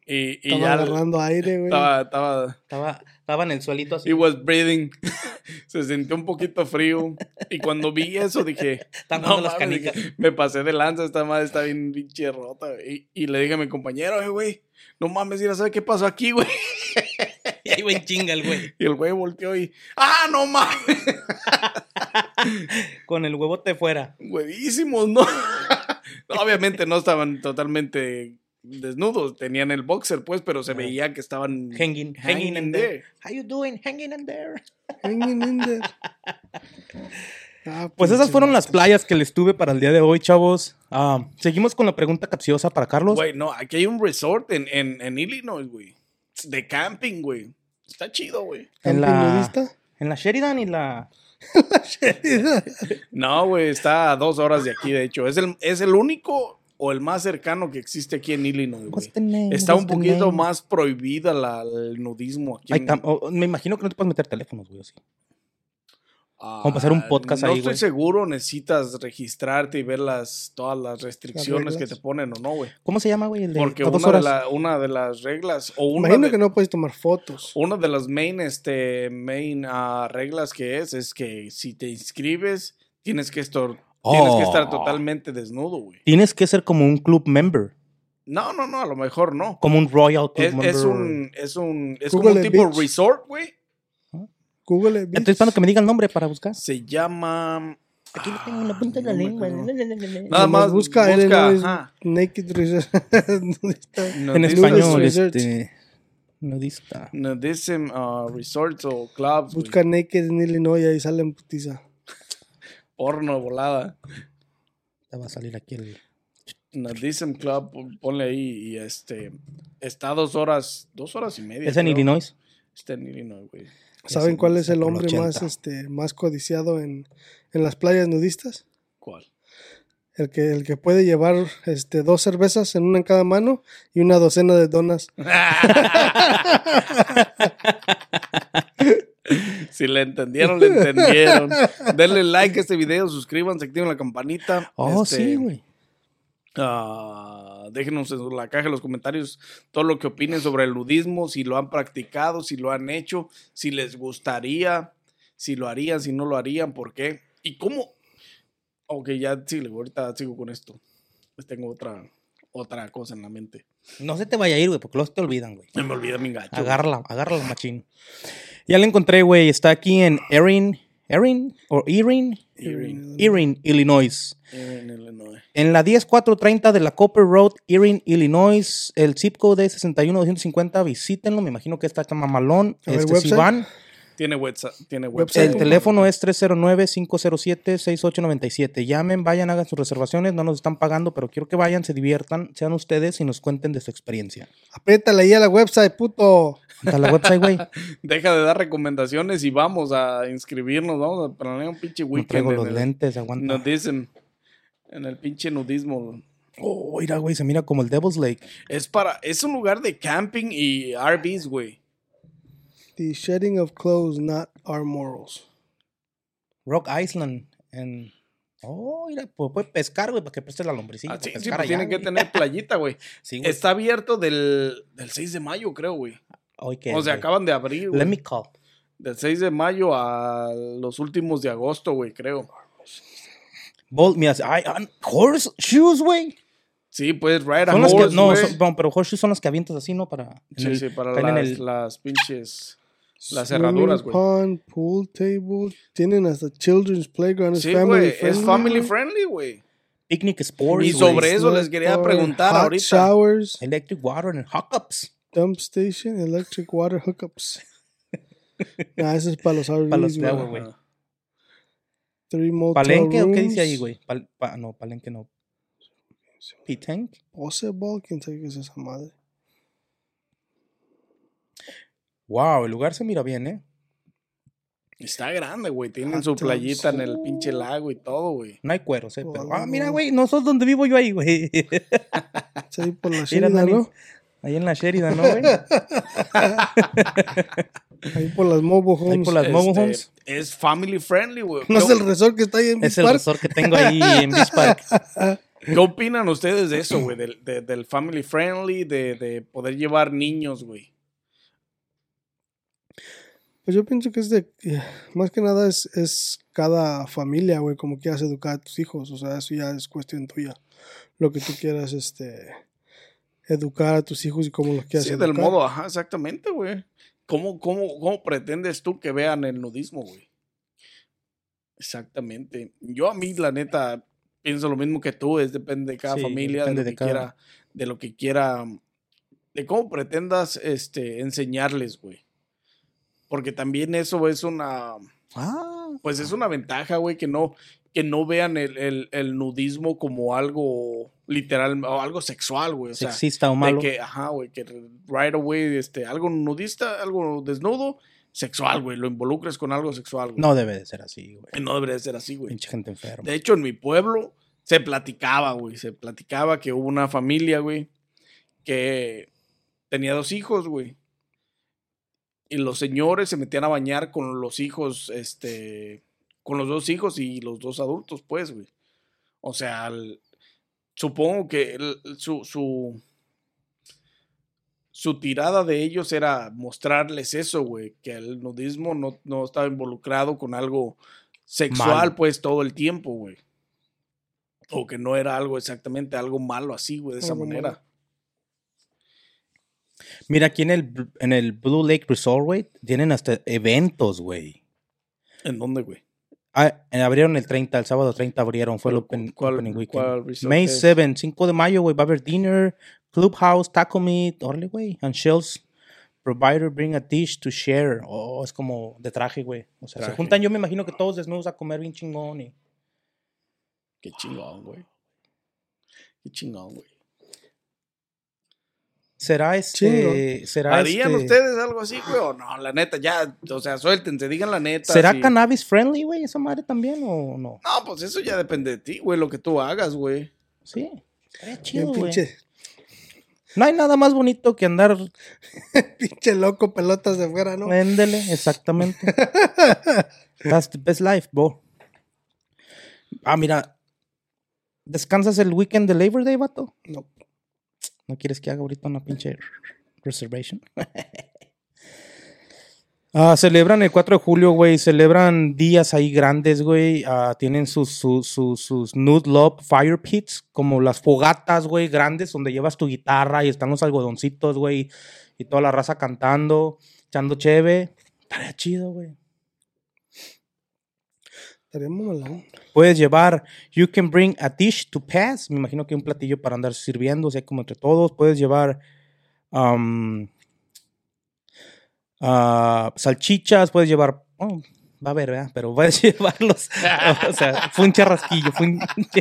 y, y Estaba ya agarrando aire, güey. estaba, estaba, Estaba, estaba en el suelito así. he was breathing. Se sintió un poquito frío. Y cuando vi eso dije, Están no, las mames, canicas. dije, me pasé de lanza, esta madre está bien pinche rota. güey. Y, y le dije a mi compañero, "Eh, güey, no mames, mira, ¿sabes qué pasó aquí, güey? Y ahí va en chinga el güey. Y el güey volteó y, ah, no mames. Con el huevote fuera. huevísimos, ¿no? No, Obviamente no estaban totalmente desnudos, tenían el boxer, pues, pero se veía que estaban Hanging, hanging in there. How you doing? Hanging in there. Hanging in there. Ah, Pues esas fueron las playas que les tuve para el día de hoy, chavos. Ah, seguimos con la pregunta capciosa para Carlos. Güey, no, aquí hay un resort en, en, en Illinois, güey. De camping, güey. Está chido, güey. En ¿Camping la- nudista? En la Sheridan y la... No, güey, está a dos horas de aquí, de hecho. Es el, es el único o el más cercano que existe aquí en Illinois, güey. Name? Está un poquito más prohibida la, el nudismo aquí. En- oh, me imagino que no te puedes meter teléfonos, güey. así. Ah, Vamos a hacer un podcast no ahí, estoy güey. seguro, necesitas registrarte y ver las, todas las restricciones que te ponen o no, güey. ¿Cómo se llama, güey? El de Porque una de, horas. la- una de las reglas o una Imagino de, que no puedes tomar fotos. una de las main, este, main ah, reglas que es, es que si te inscribes, tienes que estar, tienes que estar Oh. totalmente desnudo, güey. Tienes que ser como un club member. No, no, no, a lo mejor no. Como un Royal Club Es, member. es un, es un, es Google como un tipo resort, güey. Google Estoy esperando que me diga el nombre para buscar. Se llama... Aquí lo tengo en la punta de la lengua. Nada más busca. Naked Resort. nudista. En español, este... Nudista. Nudism uh, resorts o clubs. Busca Naked en Illinois y ahí sale en putiza. Porno volada. Ya va a salir aquí el... Nudism Club, pon- ponle ahí y este está dos horas, dos horas y media. ¿Es en. Illinois? Está en Illinois, güey. ¿Saben cuál es el hombre 80. más, este, más codiciado en, en las playas nudistas? ¿Cuál? El que, el que puede llevar este, dos cervezas en una en cada mano y una docena de donas. si le entendieron, le entendieron. Denle like a este video, suscríbanse, activen la campanita. Oh, Este, sí, güey. Ah, déjenos en la caja de los comentarios todo lo que opinen sobre el nudismo, si lo han practicado, si lo han hecho, si les gustaría, si lo harían, si no lo harían, por qué. Y cómo. Ok, ya sí, ahorita sigo con esto. Pues tengo otra, otra cosa en la mente. No se te vaya a ir, güey, porque se te olvidan, güey. Me olvida mi gacho. Agárrala, agárrala, machín. Ya la encontré, güey. Está aquí en Erin, Erin o Erin, Erin. Erin, Illinois. En Illinois. En la 10430 de la Copper Road, Erin, Illinois. El zip code es 61250. Visítenlo. Me imagino que está acá mamalón. Este, si van, Tiene website. Tiene Website. el teléfono es 309-507-6897. Llamen, vayan, hagan sus reservaciones. No nos están pagando, pero quiero que vayan, se diviertan, sean ustedes y nos cuenten de su experiencia. Apriétale ahí a la website, puto. Está la website, güey. Deja de dar recomendaciones y vamos a inscribirnos. Vamos a planear un pinche No weekend. traigo en los el lentes, aguanta. Nudism. En el pinche nudismo. Oh, mira, güey, se mira como el Devil's Lake. Es para. Es un lugar de camping y RVs, güey. The shedding of clothes, not our morals. Rock Island. En... Oh, mira, pues puede pescar, güey, para que preste la lombrecilla. Ah, sí, sí, pues allá, tiene que güey. tener playita, güey. Sí, güey. Está abierto del, del 6 de mayo, creo, güey. Que O sea, acaban de abrir, Let me güey. call. Del 6 de mayo a los últimos de agosto, güey, creo. Bol- mira, ay, ah, horse shoes, güey. Sí, puedes ride a las que, horse, no, güey. son- no, pero horseshoes son las que avientas así, ¿no? Para. Sí, el- sí, para el- las pinches... Las cerraduras, güey. Pond, pool table. Tienen hasta children's playground. Es Sí, family güey, es friendly, family friendly, güey. Picnic sports. Y sobre eso les quería preguntar hot ahorita. Showers, Electric water and hookups. dump station, electric water hookups. nah, eso es para los RVs, Para los de güey. Three motel ¿Palenque o qué dice rooms. ahí, güey? Pal- pa- no, palenque no. P-Tank. Possible, quién sabe qué es esa madre. Wow, el lugar se mira bien, ¿eh? Está grande, güey. Tienen Ah, su playita en el pinche lago y todo, güey. No hay cueros, ¿eh? Pero, ah, Wow. mira, güey, no sos donde vivo yo ahí, güey. Es ahí por la Sheridan. ¿no? Ahí en la Sheridan, ¿no, güey? Ahí por las mobile Ahí homes. por las mobile Este, homes. Es family friendly, güey. No es ¿Qué- el resort que está ahí en Es Beach el Park? resort que tengo ahí en Beach Park. ¿Qué opinan ustedes de eso, güey? Del, de- del family friendly, de, de poder llevar niños, güey. Pues yo pienso que es de. Más que nada es, es cada familia, güey, como quieras educar a tus hijos. O sea, eso ya es cuestión tuya. Lo que tú quieras, este. Educar a tus hijos y cómo los quieras Sí, educar. del modo, ajá, exactamente, güey. ¿Cómo, cómo, ¿Cómo pretendes tú que vean el nudismo, güey? Exactamente. Yo a mí, la neta, pienso lo mismo que tú, es depende de cada Sí, familia, de lo de que cada- quiera, de lo que quiera, de cómo pretendas este, enseñarles, güey. Porque también eso es una, Ah, pues es una ventaja, güey, que no, que no vean el, el- el nudismo como algo literal o algo sexual, güey. O sea, sexista o de malo. que, ajá, güey, que right away, este, algo nudista, algo desnudo, sexual, güey, lo involucres con algo sexual, güey. No debe de ser así, güey. No debería ser así, güey. Pinche gente enferma. De hecho, en mi pueblo se platicaba, güey, se platicaba que hubo una familia, güey, que tenía dos hijos, güey. Y los señores se metían a bañar con los hijos, este, con los dos hijos y los dos adultos, pues, güey. O sea, el- supongo que el- su, su, su tirada de ellos era mostrarles eso, güey, que el nudismo no, no estaba involucrado con algo sexual, pues, todo el tiempo, güey. O que no era algo exactamente algo malo así, güey, de esa manera. Mira, aquí en el, en el Blue Lake Resort, güey, tienen hasta eventos, güey. ¿En dónde, güey? Ah, eh, abrieron el 30, el sábado 30 abrieron, fue el Pero, open- ¿cuál- opening weekend. May es? 7, 5 de mayo, güey, va a haber dinner, clubhouse, taco meat, órale, güey, and shells. Provider bring a dish to share. Oh, es como de traje, güey. O sea, se juntan, yo me imagino que todos desnudos a comer bien chingón y... Qué chingón, güey. Qué chingón, güey. ¿Será este... ¿Será ¿Harían este- ustedes algo así, güey? O no, la neta, ya, o sea, suéltense, digan la neta. ¿Será sí. cannabis friendly, güey, esa madre también o no? No, pues eso ya depende de ti, güey, lo que tú hagas, güey. Sí. Chido, güey. No hay nada más bonito que andar... pinche loco, pelotas de fuera, ¿no? Véndele, exactamente. That's the best life, bro. Ah, mira. ¿Descansas el weekend de Labor Day, vato? No. ¿No quieres que haga ahorita una pinche reservation? Ah, celebran el 4 de julio, güey. Celebran días ahí grandes, güey. Ah, tienen sus, sus, sus, sus Nude Love Fire Pits, como las fogatas, güey, grandes, donde llevas tu guitarra y están los algodoncitos, güey. Y toda la raza cantando, echando cheve. Estaría chido, güey. Puedes llevar, you can bring a dish to pass. Me imagino que un platillo para andar sirviendo, o sea, como entre todos. Puedes llevar um, ah, salchichas, puedes llevar, oh, va a haber, ¿verdad? Pero puedes llevarlos. o sea, fue un charrasquillo, fue un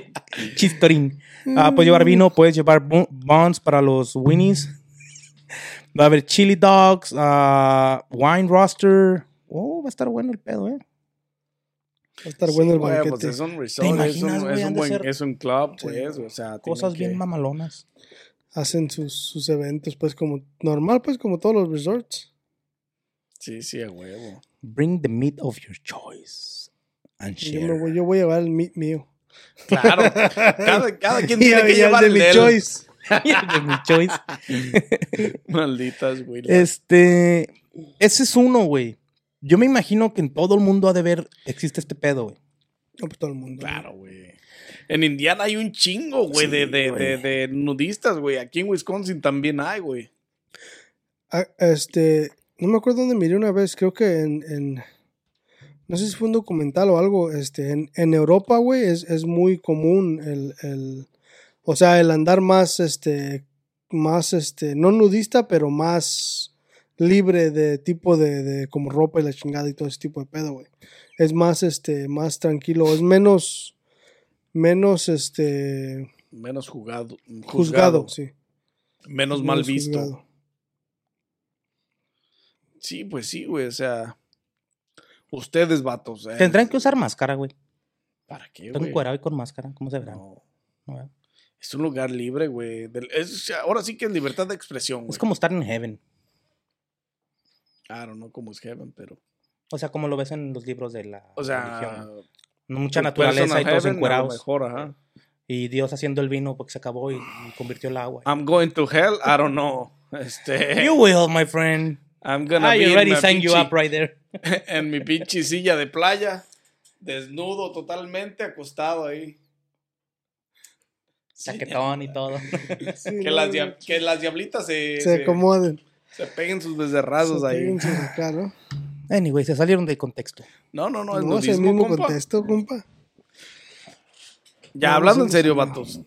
chistorín. Ah, puedes llevar vino, puedes llevar bu- buns para los winnies. Va a haber chili dogs, ah, wine roster. Oh, va a estar bueno el pedo, ¿eh? Va a estar bueno el Güey, banquete. pues es un resort, es imaginas, un, güey? es un de buen, ser- es un club, pues, o sea. Cosas bien que- mamalonas. Hacen sus, sus eventos, pues, como normal, pues, como todos los resorts. Sí, sí, a huevo. Bring the meat of your choice and Yo, share. me voy, yo voy a llevar el meat mío. Claro, cada, cada quien Y tiene que el llevar de el mi de él. choice. de mi choice. Malditas, güey. Este, ese es uno, güey. Yo me imagino que en todo el mundo ha de ver, existe este pedo, güey. No, pues todo el mundo. Claro, güey. En Indiana hay un chingo, güey, de, Sí, de, de, de nudistas, güey. Aquí en Wisconsin también hay, güey. Ah, este, no me acuerdo dónde miré una vez, creo que en, en- no sé si fue un documental o algo, este, en, en Europa, güey, es, es muy común el, el, o sea, el andar más, este, más, este, no nudista, pero más libre de tipo de, de como ropa y la chingada y todo ese tipo de pedo, güey. Es más, este, más tranquilo, es menos, menos, este, Menos jugado. Juzgado. juzgado, sí. Menos mal visto. juzgado. Sí, pues sí, güey. O sea, ustedes, vatos. eh, Tendrán que usar máscara, güey. ¿Para qué, Tengo güey? encuerado y con máscara, ¿cómo se verán? No. No. Es un lugar libre, güey. Ahora sí que es libertad de expresión, güey. Es como estar en heaven. Claro, no como es Heaven, pero. O sea, como lo ves en los libros de la O sea, religión. Mucha tu naturaleza y todos encuerados. mejor, ajá. Y Dios haciendo el vino porque se acabó y, y convirtió el agua. I'm going to hell, I don't know. Este, you will, my friend. I'm gonna I be already signed you pinche- up right there. en mi pinche silla de playa, desnudo totalmente, acostado ahí. Sí, Chaquetón y todo. Sí, que, las que las diablitas se, se acomoden. Se peguen sus becerrazos Se ahí. peguen sus acá, ¿no? Anyway, se salieron del contexto. No, no, no, es No, es el mismo compa. contexto, compa. Ya, No, hablando en serio, no. vatos.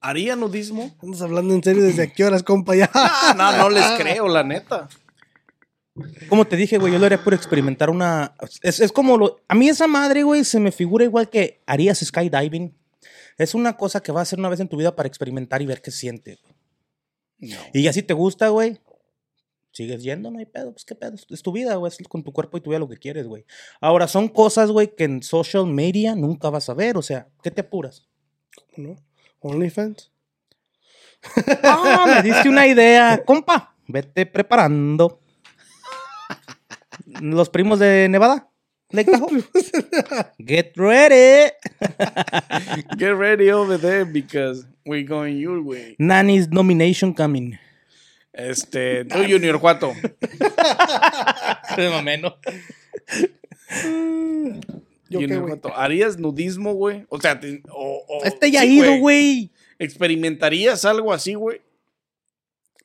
¿Haría nudismo? Andas hablando en serio desde qué horas, compa, ya. Ah, no, no les creo, la neta. Como te dije, güey, yo lo haría por experimentar una. Es, es como lo. A mí esa madre, güey, se me figura igual que harías skydiving. Es una cosa que vas a hacer una vez en tu vida para experimentar y ver qué siente. No. Y ya si te gusta, güey, sigues yendo, no hay pedo. Pues qué pedo. Es tu vida, güey. Es con tu cuerpo y tu vida lo que quieres, güey. Ahora, son cosas, güey, que en social media nunca vas a ver. O sea, ¿qué te apuras? ¿No? OnlyFans. Ah, me diste una idea. Compa, vete preparando. Los primos de Nevada. Get ready. Get ready over there because we're going your way. Nanny's nomination coming. Este, tú, Junior Juato. De momento. ¿Yo qué, Junior güey? Juato, ¿Harías nudismo, güey? O sea, te- o, o- Este ya ha sí, ido, güey. ¿Experimentarías algo así, güey?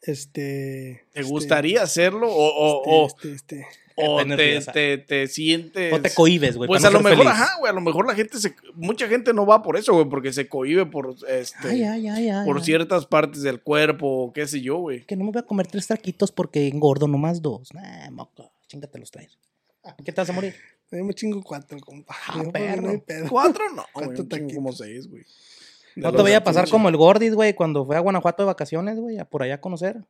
Este. ¿Te este, gustaría hacerlo? ¿O, o, o, Este, este, este. O te, te, te sientes... O te cohibes, güey. Pues a no lo mejor, feliz. ajá, güey, a lo mejor la gente se... Mucha gente no va por eso, güey, porque se cohibe por, este, Ay, ay, ay, ay, por ay. ciertas partes del cuerpo, o qué sé yo, güey. Que no me voy a comer tres taquitos porque engordo nomás dos. Nah, moco. Chingate los tres. ¿Qué te vas a morir? Yo me chingo cuatro, compa. Ah, perro. no pedo. ¿Cuatro? No, ¿Cuánto güey, un chingo taquitos? como seis, güey. No te voy a pasar como el Gordis, güey, cuando fue a Guanajuato de vacaciones, güey, a por allá a conocer.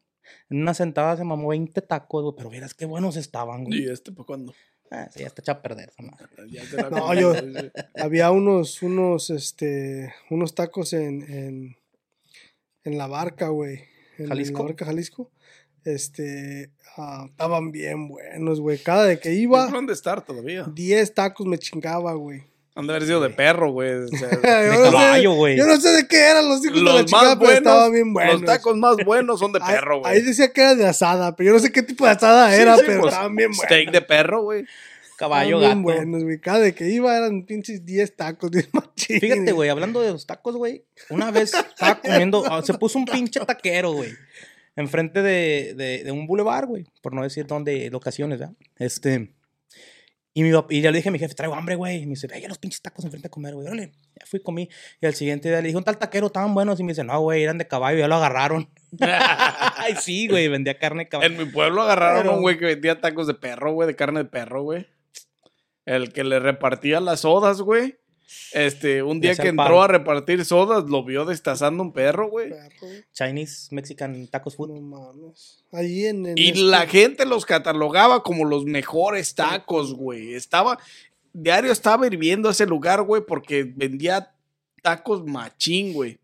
En una sentada se mamó 20 tacos, güey, pero vieras qué buenos estaban, güey. ¿Y este para cuándo? Ah, sí, ya está echado a perder esa madre. Ya te la No, yo-. Había unos, unos, este, unos tacos en, en, en la barca, güey. En, en ¿Jalisco? la barca Jalisco. Este, ah, estaban bien buenos, güey. Cada de que iba, han de estar todavía. 10 tacos me chingaba, güey. Han de haber sido de perro, güey. o sea, De Yo no sé- caballo, güey. Yo no sé de qué eran los hijos de la los chingada, más pero buenos, estaban bien buenos. los tacos más buenos son de perro, güey. Ahí decía que era de asada, pero yo no sé qué tipo de asada Sí, era, sí, pero pues, estaban bien buenos. Steak de perro, güey. Caballo, Estaban bien gato. buenos, güey. Cada de que iba eran pinches 10 tacos, 10 machines. Fíjate, güey, hablando de los tacos, güey. Una vez estaba comiendo, ah, se puso un pinche taquero, güey. Enfrente de, de, de un bulevar, güey. Por no decir dónde, locaciones, ¿verdad? Este. Y, mi, y ya le dije a mi jefe, traigo hambre, güey. Y me dice, vaya los pinches tacos enfrente a comer, güey. Órale. Ya fui, comí. Y al siguiente día le dije, un tal taquero, estaban buenos. Y me dice, no, güey, eran de caballo, ya lo agarraron. Ay, sí, güey, vendía carne de caballo. En mi pueblo agarraron a un güey que vendía tacos de perro, güey, de carne de perro, güey. El que le repartía las sodas, güey. Este, un día que entró a repartir sodas, lo vio destazando un perro, güey. Chinese, Mexican Tacos Food. No mames. Ahí en, en Y este- la gente los catalogaba como los mejores tacos, güey. Estaba, diario estaba hirviendo ese lugar, güey, porque vendía tacos machín, güey.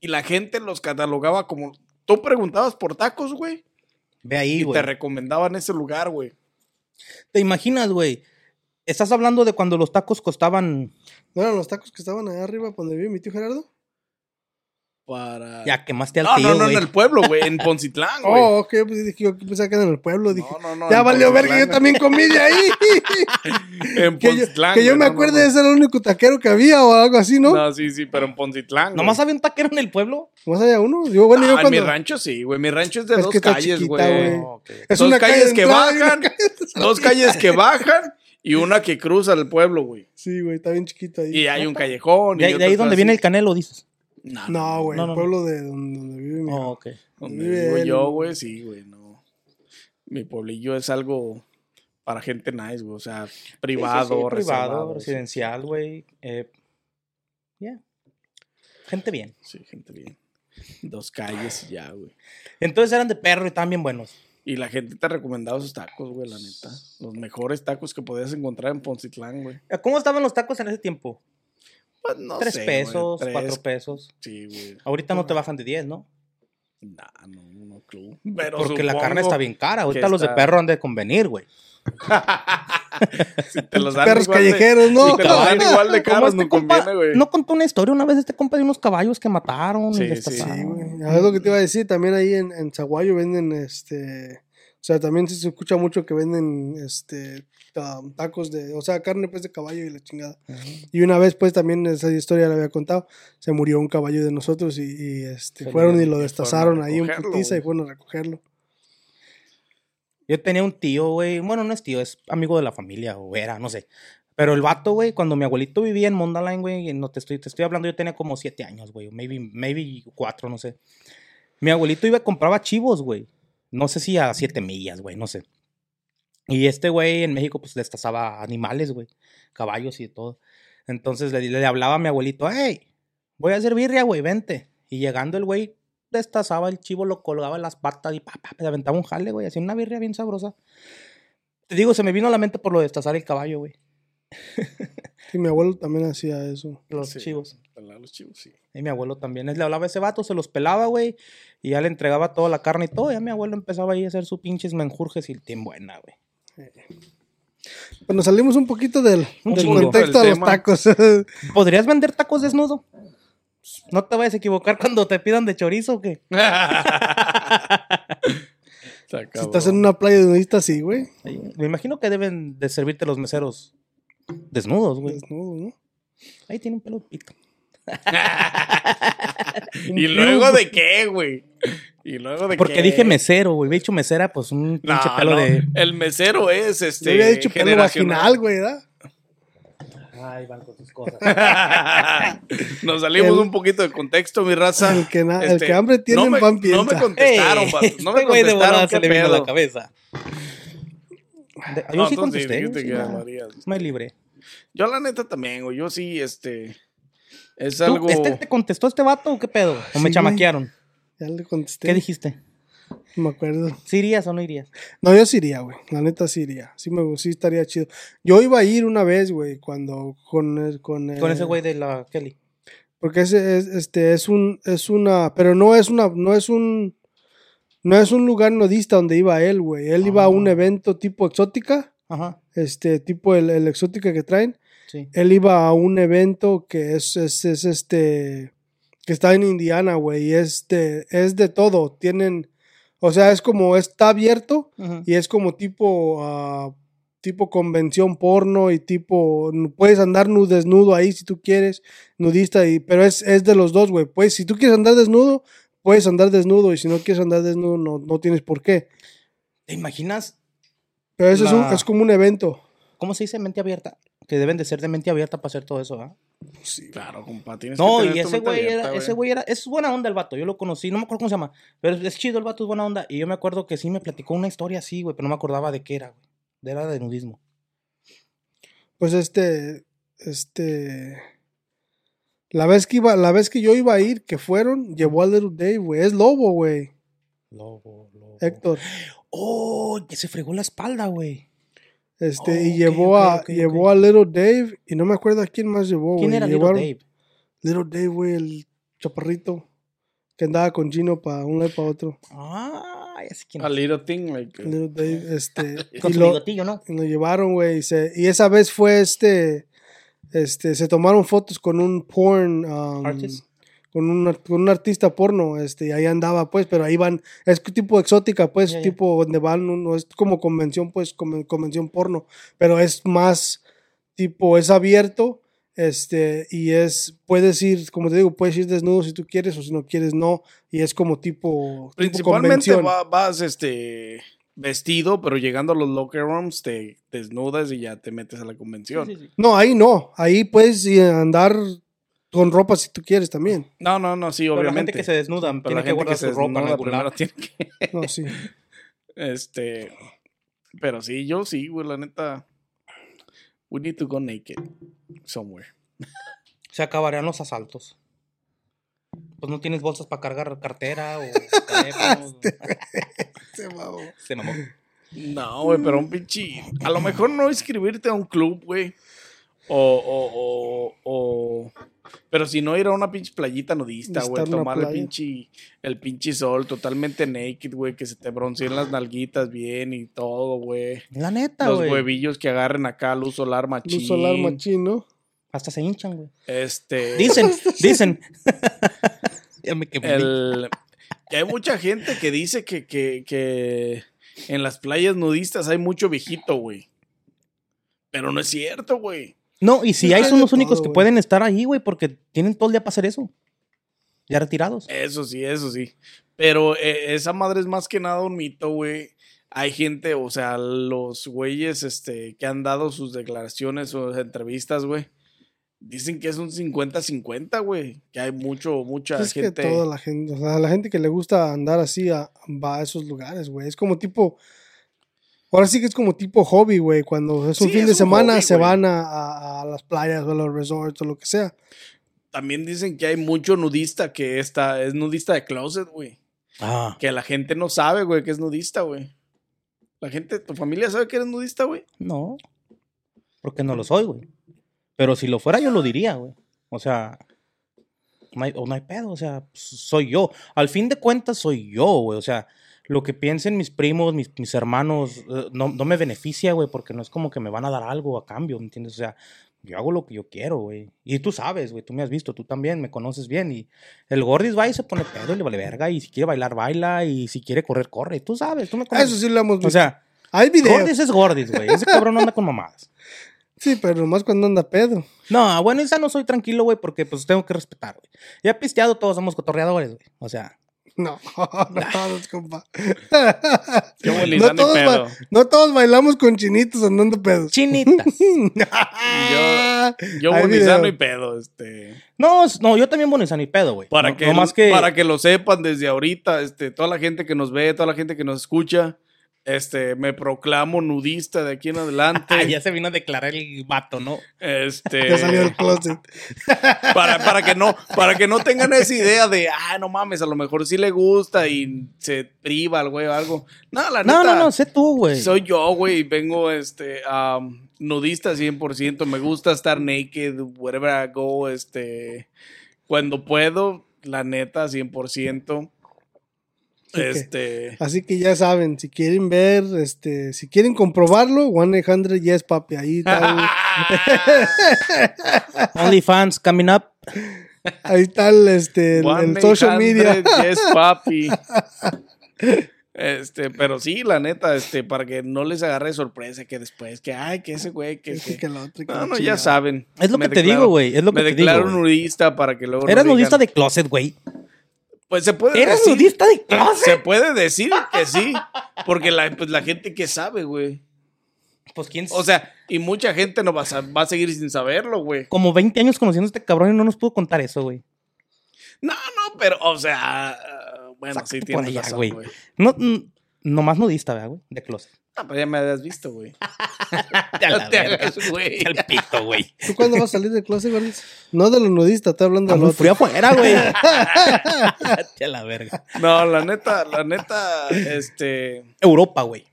Y la gente los catalogaba como, tú preguntabas por tacos, güey, Ve ahí, y güey. te recomendaban ese lugar, güey. ¿Te imaginas, güey? Estás hablando de cuando los tacos costaban ¿No eran los tacos que estaban allá arriba donde vive mi tío Gerardo? para... Ya quemaste al no, tío, no, no, güey. en el pueblo, güey, en Poncitlán, güey. Oh, ok, pues dije, yo pensaba que era en el pueblo. Dije, no, no, no. ya valió verga, yo Poncitlán, también comí de ahí. En que yo, Poncitlán. que yo me no, acuerde, no, no. ese era el único taquero que había o algo así, ¿no? No, sí, sí, pero en Poncitlán. ¿Nomás había un taquero en el pueblo? ¿Más allá uno? Yo, bueno, yo Ah, en mi cuando... rancho sí, güey. Mi rancho es de Es dos que calles, güey. güey. Oh, ok. Es dos una calle calles de que bajan, calle de. Dos calles que bajan y una que cruza el pueblo, güey. Sí, güey, está bien chiquito ahí. Y hay un callejón. De, y ahí- de ahí donde viene el canelo, dices. No, No, güey, No, no, el no. pueblo de donde, donde vive mi Oh, ok. Donde vive vivo él. yo, güey, sí, güey, no. Mi pueblillo es algo para gente nice, güey. O sea, privado, Sí, sí, sí, privado, residencial, güey. Eh, ya. Gente bien. Sí, gente bien. Dos calles y ya, güey. Entonces eran de perro y estaban bien buenos. Y la gente te ha recomendado esos tacos, güey, la neta. Los mejores tacos que podías encontrar en Poncitlán, güey. ¿Cómo estaban los tacos en ese tiempo? Pues no Tres sé, güey, pesos, tres, cuatro pesos. Sí, güey. Ahorita no te bajan de 10, ¿no? Nah, no, no. Pero Porque la carne está bien cara. Ahorita los de perro han de convenir, güey. Si te los dan Perros igual de- callejeros, ¿no? Si te los dan igual de caros, este no compa- conviene, güey. No contó una historia una vez este compa de unos caballos que mataron Sí, y sí. Sí, güey. Es lo que te iba a decir. También ahí en, en Zaguayo venden este. O sea, también se escucha mucho que venden este ta- tacos de. O sea, carne pues de caballo y la chingada. Y una vez, pues también esa historia la había contado. Se murió un caballo de nosotros y, y, este, fueron y lo a destazaron ahí en putiza y fueron a recogerlo. Yo tenía un tío, güey. Bueno, no es tío, es amigo de la familia, o era, no sé. Pero el vato, güey, cuando mi abuelito vivía en Mondaline, güey, no te estoy, te estoy hablando, yo tenía como siete años, güey. Maybe, maybe cuatro, no sé. Mi abuelito iba, compraba chivos, güey. No sé si a siete millas, güey, no sé. Y este güey en México, pues, destazaba animales, güey. Caballos y todo. Entonces le, le hablaba a mi abuelito, hey, voy a hacer birria, güey, vente. Y llegando el güey, destazaba el chivo, lo colgaba en las patas y pa, pa, le aventaba un jale, güey. Hacía una birria bien sabrosa. Te digo, se me vino a la mente por lo de destazar el caballo, güey. Sí, mi abuelo también hacía eso. Los Sí. chivos. Los chivos, sí. Y mi abuelo también. Él le hablaba a ese vato, se los pelaba, güey. Y ya le entregaba toda la carne y todo. Ya mi abuelo empezaba ahí a hacer sus pinches menjurjes y bien buena, güey. Bueno, salimos un poquito del, Un del chingo. contexto de los tema. tacos. ¿Podrías vender tacos desnudo? No te vayas a equivocar cuando te pidan de chorizo, ¿o qué? Si estás en una playa de nudistas, sí, güey. Me imagino que deben de servirte los meseros desnudos, güey. Desnudo, ¿no? Ahí tiene un pelo de pito. ¿Y luego de qué, güey? ¿Y luego de Porque qué? dije mesero, güey. He dicho mesera, pues un No, pinche pelo no, de. El mesero es este. Yo había dicho pelo vaginal, güey, ¿verdad? Ay, van con tus cosas. Nos salimos El- un poquito de contexto, mi raza. El que, na- el Este, que hambre tiene, no me, pan no piensa. me contestaron, vatos, No me este contestaron, se le vino la cabeza. De- yo No, sí contesté. yo sí, güey. hablarías. Me libré. Yo la neta también, güey. Yo sí, este. Es ¿Tú, algo. ¿Este te contestó este vato o qué pedo? ¿O Sí, me chamaquearon? Ya le contesté. ¿Qué dijiste? No me acuerdo. ¿Sí irías o no irías? No, yo sí iría, güey. La neta sí iría. Sí, me, sí estaría chido. Yo iba a ir una vez, güey, cuando con el, con, Con ese güey de la Kelly. Porque ese es, este, es un, es una, pero no es una, no es un, no es un lugar nudista donde iba él, güey. Él iba a un Ah. evento tipo exótica, Ajá, este, tipo el, el exótica que traen. Sí. Él iba a un evento que es, es, es este, que está en Indiana, güey, y es de, es de todo. Tienen, o sea, es como, está abierto y es como tipo, ah, tipo convención porno y tipo, puedes andar nu- desnudo ahí si tú quieres, nudista, y, pero es, es de los dos, güey. Pues si tú quieres andar desnudo, puedes andar desnudo y si no quieres andar desnudo, no, no tienes por qué. ¿Te imaginas Pero eso es, un- es como un evento. cómo se dice mente abierta? Que deben de ser de mente abierta para hacer todo eso, ¿ah? Sí, Claro, compa. Tienes No, que y tener tu ese mente güey abierta, era, ese güey era, es buena onda el vato, yo lo conocí, no me acuerdo cómo se llama, pero es, es chido el vato, es buena onda. Y yo me acuerdo que sí me platicó una historia así, güey, pero no me acordaba de qué era, güey. Era de nudismo. Pues este, este, la vez que iba, la vez que yo iba a ir, que fueron, llevó a Little Dave, güey. Es lobo, güey. Lobo, lobo. Héctor. Oh, que se fregó la espalda, güey. Este, Oh, y llevó a, llevó a Little Dave, y no me acuerdo a quién más llevó, ¿Quién era Little Llevaron- Dave? Little Dave, güey, el chaparrito que andaba con Gino para un lado y para otro. Ah, sé quién A es. little thing, like. Little Dave, este, Con y su lo, bigotillo, ¿no? y lo llevaron, güey, y, esa vez fue este, este, se tomaron fotos con un porn, um, Artist. Con un, con un artista porno, este, y ahí andaba, pues, pero ahí van, es tipo exótica, pues, tipo donde van, uno, es como convención, pues, como convención porno, pero es más, tipo, es abierto, este, y es, puedes ir, como te digo, puedes ir desnudo si tú quieres, o si no quieres, no, y es como tipo, tipo Principalmente convención. va- vas este vestido, pero llegando a los locker rooms te desnudas y ya te metes a la convención. Sí, sí, sí. No, ahí no, ahí puedes andar con ropa si tú quieres también. No, no, no, sí, Pero la obviamente. gente que se desnuda Pero tiene la que gente guardar se su ropa en algún lado. tiene que No, sí. este pero sí, yo sí, güey, la neta we need to go naked somewhere. Se acabarían los asaltos. Pues no tienes bolsas para cargar cartera o teléfonos. Se mamó. No, güey, pero un pinche. A lo mejor no inscribirte a un club, güey. O, o, o, o- Pero si no ir a una pinche playita nudista, güey. Tomar el pinche, el pinche sol totalmente naked, güey. Que se te bronceen las nalguitas bien y todo, güey. La neta, Los güey. huevillos que agarren acá, luz solar machín. Luz solar machín, ¿no? Hasta se hinchan, güey. Este. Dicen, dicen. ya me quemé. el, que hay mucha gente que dice que, que, que en las playas nudistas hay mucho viejito, güey. Pero no es cierto, güey. No, y si hay son los únicos todo, que pueden estar ahí, güey, porque tienen todo el día para hacer eso. Ya retirados. Eso sí, eso sí. Pero eh, esa madre es más que nada un mito, güey. Hay gente, o sea, los güeyes este, que han dado sus declaraciones o entrevistas, güey. Dicen que es un 50-50, güey. Que hay mucho, mucha Es que gente. toda la gente, o sea, la gente que le gusta andar así a- va a esos lugares, güey. Es como tipo, ahora sí que es como tipo hobby, güey. Cuando es un Sí, fin es de un semana hobby, se güey. van a, a- a las playas o a los resorts o lo que sea. También dicen que hay mucho nudista que está, es nudista de closet, güey. Ah. Que la gente no sabe, güey, que es nudista, güey. La gente, tu familia sabe que eres nudista, güey. No. Porque no lo soy, güey. Pero si lo fuera, yo lo diría, güey. O sea, no hay, o no hay pedo, o sea, pues, soy yo. Al fin de cuentas, soy yo, güey. O sea, lo que piensen mis primos, mis, mis hermanos, eh, no, no me beneficia, güey, porque no es como que me van a dar algo a cambio, ¿me entiendes? O sea, yo hago lo que yo quiero, güey. Y tú sabes, güey, tú me has visto, tú también me conoces bien. Y el Gordis va y se pone pedo y le vale verga. Y si quiere bailar, baila. Y si quiere correr, corre. Tú sabes, tú me conoces. Eso sí lo hemos visto. O sea, Hay videos. Gordis es Gordis, güey. Ese cabrón no anda con mamadas. Sí, pero nomás cuando anda pedo. No, bueno, esa no soy tranquilo, güey, porque pues tengo que respetar, güey. Ya pisteado, todos somos cotorreadores, güey. O sea, No, no todos, compa. Yo, no, todos pedo. no todos bailamos con chinitos andando pedos. chinitas. Yo Hay bonizano y pedo, este. no, no, yo también bonizano y pedo, güey. Para, no, que, no más que... para que lo sepan desde ahorita, este, toda la gente que nos ve, toda la gente que nos escucha, este, me proclamo nudista de aquí en adelante. Ah, ya se vino a declarar el vato, ¿no? Este, Ya salió del closet. para, para que no, para que no tengan esa idea de, ah, no mames, a lo mejor sí le gusta y se priva al güey o algo. No, la No, neta, no, no, sé tú, güey. soy yo, güey, y vengo, este, am, nudista 100%, me gusta estar naked, wherever I go, este, cuando puedo, la neta, 100%. Este, Así que ya saben, si quieren ver, este, si quieren comprobarlo, 1-800 Yes, papi. Ahí está, el, OnlyFans coming up. ahí está el, este, el, el social 1-800, media. Yes, papi. Este, pero sí, la neta, este, para que no les agarre sorpresa que después, que ay, que ese güey, que, Este, que- que el otro, que No, no, ya saben. Es lo Me que te digo, güey. Es lo que Me te digo. declaro nudista para que luego. no Eras digan- nudista de closet, güey. Pues se puede decir. nudista de closet. Se puede decir que sí. Porque la, pues, la gente que sabe, güey. Pues quién O sea, y mucha gente no va a, sa- va a seguir sin saberlo, güey. Como 20 años conociendo a este cabrón y no nos pudo contar eso, güey. No, no, pero, o sea. ah, Bueno, Sácate sí, tienes allá, razón, güey. No, nomás nudista, ¿verdad, güey? De closet. Ah, pues ya me habías visto, güey. Ya No te hagas, güey. El pito, güey. ¿Tú cuándo vas a salir del closet, Gordis? No de los nudistas, estoy hablando Está de los frío afuera, güey. Ya la verga. No, la neta, la neta, este. Europa, güey.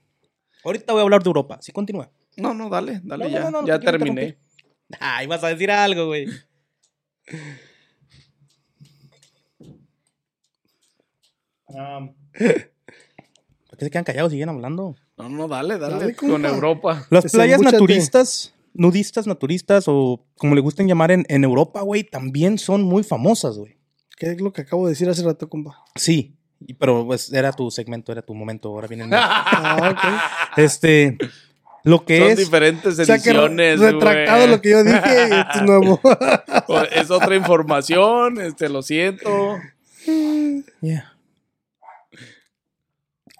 Ahorita voy a hablar de Europa. Sí, continúa. No, no, dale, dale, No, no, ya. no, no, ya te terminé. Ay, vas a decir algo, güey. Um, ¿Por qué se quedan callados? Siguen hablando. No, no, dale, dale. Dale, con. Europa. Las Pues, playas naturistas, nudistas, naturistas, o como le gusten llamar en, en Europa, güey, también son muy famosas, güey. ¿Qué es lo que acabo de decir hace rato, compa? Sí, pero pues era tu segmento, era tu momento. Ahora viene el. Ah, ok. Este, lo que Son es. diferentes O sea que re- ediciones. retractado güey. lo que yo dije es nuevo. O- Es otra información, este, lo siento. Yeah.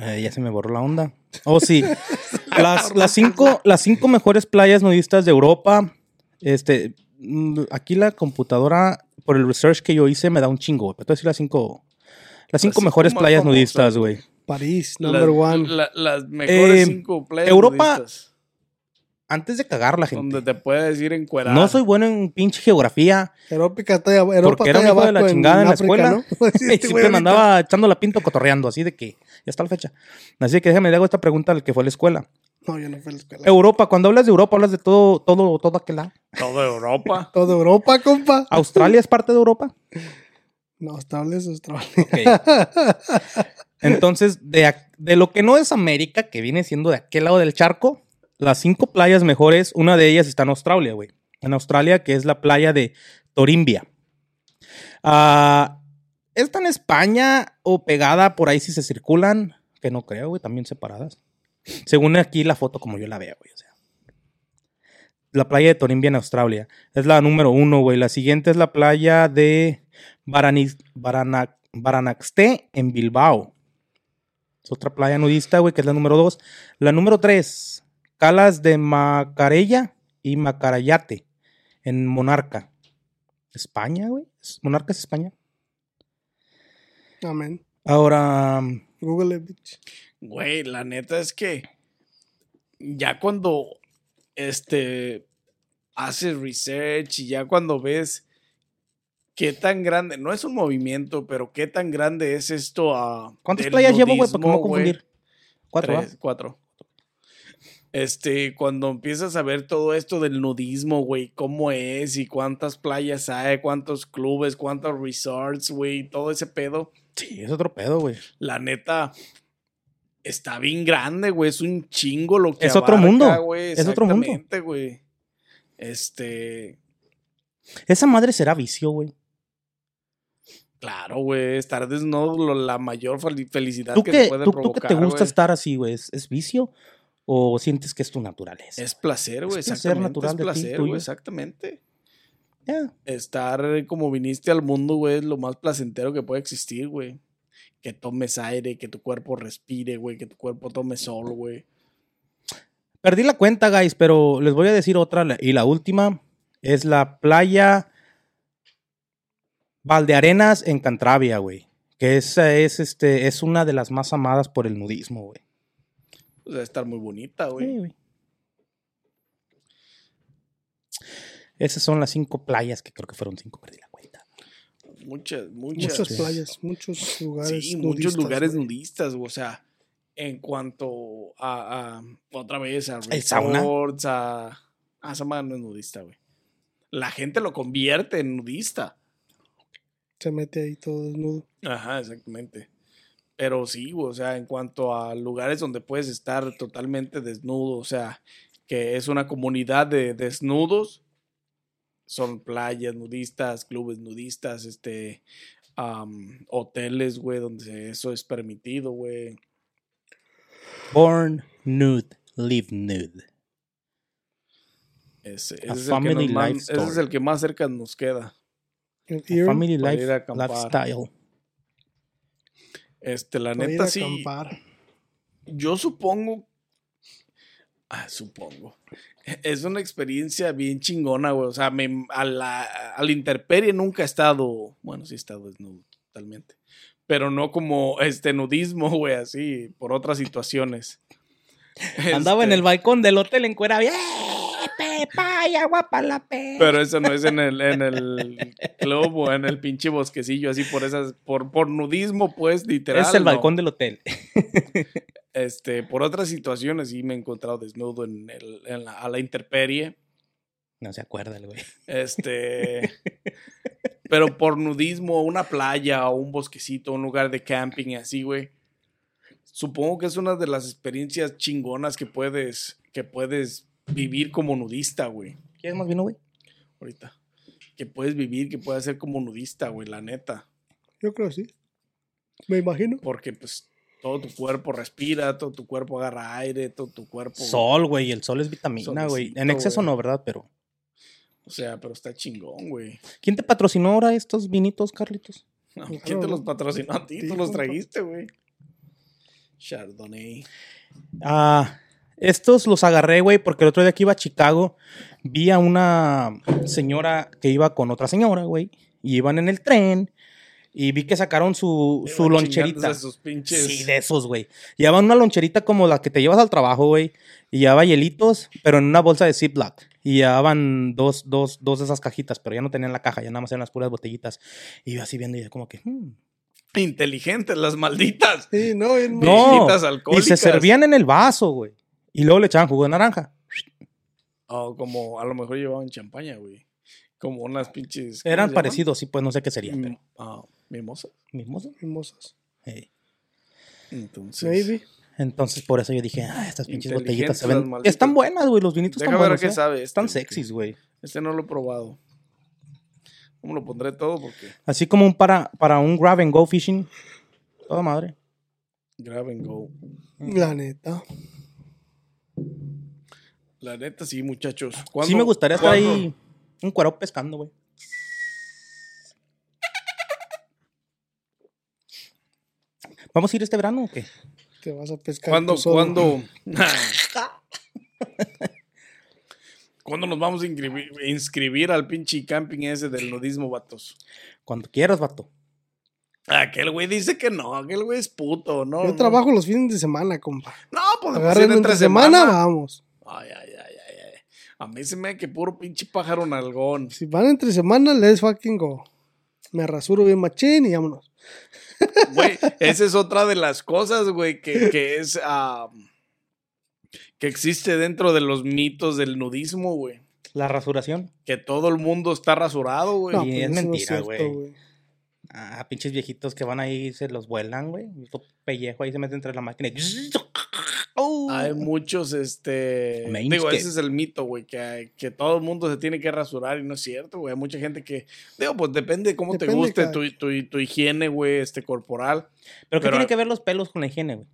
Eh, ya se me borró la onda. Oh, sí. Las, las, cinco, las cinco mejores playas nudistas de Europa. Este, mm, aquí la computadora, por el research que yo hice, me da un chingo. güey. Pero te voy a decir las cinco, las cinco mejores playas famosas, nudistas, güey. París, number Las- one. la- las mejores Eh, cinco playas Europa- nudistas, Antes de cagar la gente. Donde te puedes ir encuerado. No soy bueno en pinche geografía. Europa está, allá- Europa Porque era un hijo de la chingada en la África, escuela. ¿no? Y este siempre me andaba echando la pinta cotorreando, así de que ya está la fecha. Así que déjame le hago esta pregunta al que fue a la escuela. No, yo no fui a la escuela. Europa, cuando hablas de Europa, hablas de todo, todo, todo aquel lado. Toda Europa. Todo Europa, compa. ¿Australia es parte de Europa? No, Australia es Australia. Entonces, de, de lo que no es América, que viene siendo de aquel lado del charco, las cinco playas mejores, una de ellas está en Australia, güey. En Australia, que es la playa de Torimbia. Ah, está en España o pegada por ahí si se circulan, que no creo, güey, también separadas. Según aquí la foto como yo la veo, güey. O sea. La playa de Torimbia en Australia. Es la número uno, güey. La siguiente es la playa de Barani- Barana- Baranaxté en Bilbao. Es otra playa nudista, güey, que es la número dos. La número tres, Calas de Macarella y Macarayate en Monarca. España, güey. ¿Es- Monarca es España. Amén. Ahora, Google it, bitch. Güey, la neta es que ya cuando este haces research y ya cuando ves qué tan grande, no es un movimiento, pero qué tan grande es esto a ¿cuántas playas llevo, güey? Porque me voy a confundir. Cuatro. Tres, cuatro. Este, cuando empiezas a ver todo esto del nudismo, güey, cómo es y cuántas playas hay, cuántos clubes, cuántos resorts, güey, todo ese pedo, Sí, es otro pedo, güey. la neta está bien grande, güey, es un chingo lo que Es otro mundo, güey, es otro mundo. güey. Este, Esa madre será vicio, güey. claro, güey, estar desnudo la mayor fel- felicidad ¿Tú que que, te puede tú, tú provocar, que te gusta estar así, güey? ¿Es, es vicio o sientes que es tu naturaleza? Es placer, güey, Es placer natural es de placer, güey, exactamente. Ya. estar como viniste al mundo, güey, es lo más placentero que puede existir, güey. Que tomes aire, que tu cuerpo respire, güey, que tu cuerpo tome sol, güey. Perdí la cuenta, guys, pero les voy a decir otra. Y la última es la playa Valdearenas en Cantravia, güey. Que esa es, este, es una de las más amadas por el nudismo, güey. Pues debe estar muy bonita, Sí, güey. güey. Esas son las cinco playas que creo que fueron cinco, perdí la cuenta. Muchas, muchas. Muchas playas, muchos lugares. Sí, muchos nudistas, lugares güey. nudistas, güey. O sea, en cuanto a, a- otra vez a El sauna. resorts, a... Ah, esa no es nudista, güey. La gente lo convierte en nudista. Se mete ahí todo desnudo. Ajá, exactamente. Pero sí, o sea, en cuanto a lugares donde puedes estar totalmente desnudo, o sea, que es una comunidad de desnudos, son playas nudistas, clubes nudistas, este, hoteles, güey, donde eso es permitido, güey. Born nude, live nude. Ese, es el que nos ese es el que más cerca nos queda. A family life, lifestyle. Este, la neta a sí. acampar. Yo supongo. Ah, supongo. Es una experiencia bien chingona, güey. O sea, me, a, la, a la intemperie nunca he estado. Bueno, sí he estado desnudo, totalmente. Pero no como este nudismo, güey, así, por otras situaciones. Andaba en Este, el balcón del hotel en cuera. ¡Eh, Pepa, y agua para la pe! Pero eso no es en el, en el club o en el pinche bosquecillo, así por esas, por, por nudismo, pues, literal. es el no. balcón del hotel. Este, por otras situaciones sí me he encontrado desnudo en el, en la, a la intemperie. No se acuerda el güey. Este. pero por nudismo, una playa o un bosquecito, un lugar de camping y así, güey. Supongo que es una de las experiencias chingonas que puedes, que puedes vivir como nudista, güey. ¿Quieres más vino, güey? Ahorita. Que puedes vivir, que puedes ser como nudista, güey, la neta. Yo creo que sí. Me imagino. Porque pues todo tu cuerpo respira, todo tu cuerpo agarra aire, todo tu cuerpo... Sol, güey. El sol es vitamina, güey. En exceso no, ¿verdad? Pero. O sea, pero está chingón, güey. ¿Quién te patrocinó ahora estos vinitos, Carlitos? No, Claro, ¿Quién te los patrocinó a ti? Tú los trajiste, güey. Chardonnay. Ah, estos los agarré, güey, porque el otro día que iba a Chicago, vi a una señora que iba con otra señora, güey, y iban en el tren, y vi que sacaron su, su loncherita. chingándose Sus pinches... Sí, de esos, güey. Llevaban una loncherita como la que te llevas al trabajo, güey, y llevaba hielitos, pero en una bolsa de Ziploc. Y llevaban dos, dos, dos de esas cajitas, pero ya no tenían la caja, ya nada más eran las puras botellitas. Y yo así viendo y yo como que... hmm. Inteligentes, las malditas. Sí, no, No, Viejitas y alcohólicas. se servían en el vaso, güey. Y luego le echaban jugo de naranja. O como a lo mejor llevaban champaña, güey. Como unas pinches. ¿cómo Eran parecidos, sí, pues no sé qué sería, Mm, pero ah, mimosas. Mimosas. Hey. Entonces. Maybe. Entonces, por eso yo dije, ah, estas pinches botellitas se ven. Están buenas, güey. Los vinitos Deja están ver qué ¿eh? sabe. este, Están porque sexys, güey. Este no lo he probado. ¿Cómo lo pondré todo? Porque Así como un para, para un grab and go fishing. Toda madre. grab and go. La neta. La neta, sí, muchachos. Sí ¿Cuándo- me gustaría estar cuándo? ahí un cuero pescando, güey. ¿Vamos a ir este verano o qué? Te vas a pescar. ¿Cuándo, tú solo. cuándo? ¿Cuándo nos vamos a inscribir, inscribir al pinche camping ese del nudismo, vatos? Cuando quieras, vato. Aquel güey dice que no, aquel güey es puto, ¿no? Yo no. trabajo los fines de semana, compa. No, podemos Agarren ir entre semana, semana. vamos. Ay, ay, ay, ay, ay. A mí se me da que puro pinche pájaro nalgón. Si van entre semana, let's fucking go. Me rasuro bien machín y vámonos. Güey, esa es otra de las cosas, güey, que, que es. que existe dentro de los mitos del nudismo, güey. La rasuración. Que todo el mundo está rasurado, güey. No. Y es pues no mentira, güey. Ah, pinches viejitos que van ahí y se los vuelan, güey. Pellejo ahí se mete entre la máquina. y- ¡Oh! Hay muchos, este. Mainscape. Digo, ese es el mito, güey, que, que todo el mundo se tiene que rasurar y no es cierto, güey. Hay mucha gente que. Digo, pues depende de cómo te guste cada tu, tu, tu higiene, güey, este corporal. ¿Pero qué pero- tiene que ver los pelos con la higiene, güey?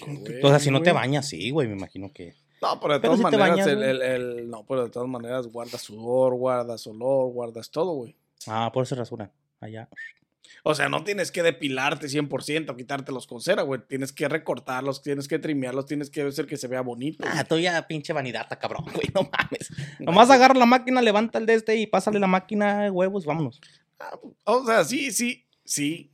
¿Cómo que güey. O sea, si no te bañas, sí, güey, me imagino que. No, pero de Pero todas si maneras, bañas, el, güey. el- el- no, pero de todas maneras guardas sudor, guardas olor, guardas todo, güey. Ah, por eso rasuran. Allá. O sea, no tienes que depilarte 100%, quitártelos con cera, güey. Tienes que recortarlos, tienes que trimearlos, tienes que hacer que se vea bonito. Ah, tú ya pinche vanidad, cabrón, güey, no mames. Nomás agarra la máquina, levanta el de este y pásale la máquina huevos, vámonos. Ah, O sea, sí, sí, sí.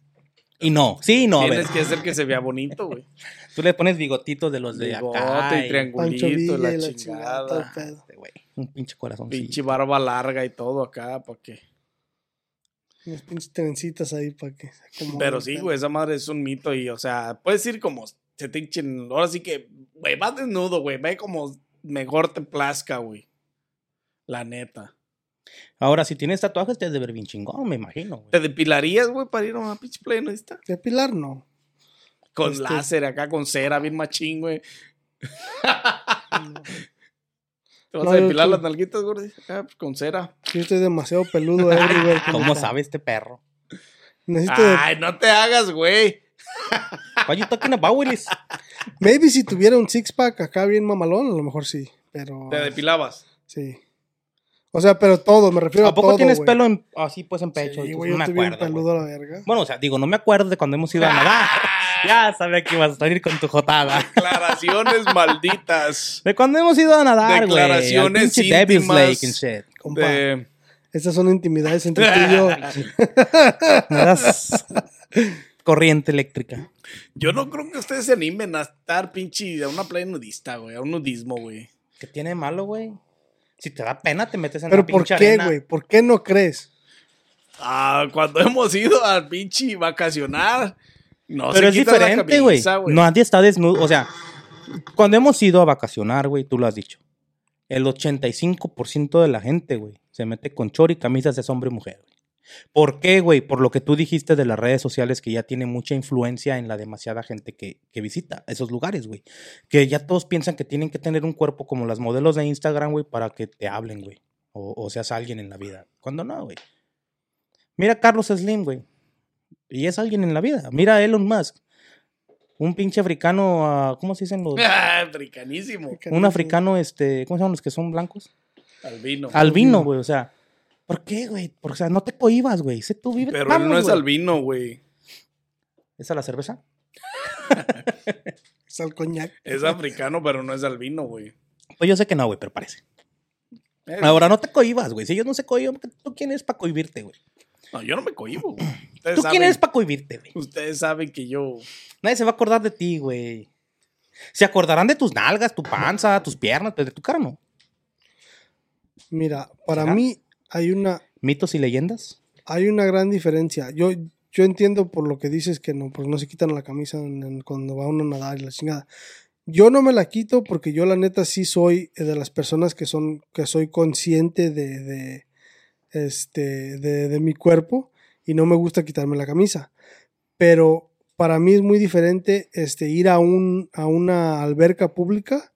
Y no, sí, no, a ver. tienes que hacer que se vea bonito, güey. Tú le pones bigotitos de los de Bigote acá. y triangulito, Villa la, chingada, todo el chingada. pedo. Este, güey, Un pinche corazón. Pinche barba larga y todo acá, ¿para qué? Unas pinches trencitas ahí para que se Pero sí, güey, esa madre es un mito y, o sea, puedes ir como se te hinchen. Ahora sí que, güey, vas desnudo, güey, ve como mejor te plazca, güey. La neta. Ahora, si tienes tatuajes, te has de ver bien chingón, me imagino, güey. ¿Te depilarías, güey, para ir a una pinche playa nudista? Depilar, no. Con Este- láser acá, con cera, bien machín, güey. ¿Te vas No, a depilar tú- las nalguitas, güey? Ah, pues con cera. Yo estoy demasiado peludo everywhere. ¿Cómo compa. sabe este perro? Necesito de- Ay, no te hagas, güey. What you talking about, Willis? Maybe si tuviera un six pack acá bien mamalón, a lo mejor sí. Pero. Te depilabas. Sí. O sea, pero todo, me refiero a, ¿A poco todo. tienes pelo en- así pues en pecho? Sí, güey, no yo me bien acuerdo. güey. peludo a la verga. Bueno, o sea, digo, no me acuerdo de cuando hemos ido a nadar. ya sabía que ibas a salir con tu jotada. Declaraciones malditas. De cuando hemos ido a nadar, güey. Declaraciones pinche Devil's íntimas. Lake and shit. Compa, De... Estas son intimidades entre tú y yo. Corriente eléctrica. Yo no creo que ustedes se animen a estar pinche a una playa nudista, güey, a un nudismo, güey. ¿Qué tiene de malo, güey? Si te da pena, te metes en Pero la ¿por pinche qué, arena. güey? ¿Por qué no crees? Ah, cuando hemos ido al pinche vacacionar, no Pero es diferente, güey. Nadie está desnudo. O sea, cuando hemos ido a vacacionar, güey, tú lo has dicho. El 85% de la gente, güey, se mete con chor y camisas de hombre y mujer. güey. ¿Por qué, güey? Por lo que tú dijiste de las redes sociales que ya tiene mucha influencia en la demasiada gente que, que visita esos lugares, güey. Que ya todos piensan que tienen que tener un cuerpo como las modelos de Instagram, güey, para que te hablen, güey. O, o seas alguien en la vida. Cuando no, güey. Mira a Carlos Slim, güey. Y es alguien en la vida. Mira a Elon Musk. Un pinche africano, ah, ¿cómo se dicen los? Ah, africanísimo. Un africano, este, ¿cómo se llaman los que son blancos? Albino. Albino, güey, o sea. ¿Por qué, güey? Porque, o sea, no te cohibas, güey. Sé tú vive. Pero él no es albino, güey. ¿Esa la cerveza? Es al coñac. Es africano, pero no es albino, güey. Pues yo sé que no, güey, pero parece. Eh, Ahora no te cohibas, güey. Si ellos no se cohiban, ¿tú quién eres para cohibirte, güey? No, yo no me cohibo, güey. ¿Tú quién saben- eres para cohibirte, güey? Ustedes saben que yo. Nadie se va a acordar de ti, güey. Se acordarán de tus nalgas, tu panza, tus piernas, pero de tu cara no. Mira, para ¿Será? mí hay una, Mitos y leyendas. hay una gran diferencia. Yo, yo entiendo por lo que dices que no, porque no se quitan la camisa en- en- cuando va uno a nadar y la chingada. Yo no me la quito porque yo la neta sí soy de las personas que son, que soy consciente de, de, este, de, de mi cuerpo y no me gusta quitarme la camisa. Pero para mí es muy diferente este, ir a, un, a una alberca pública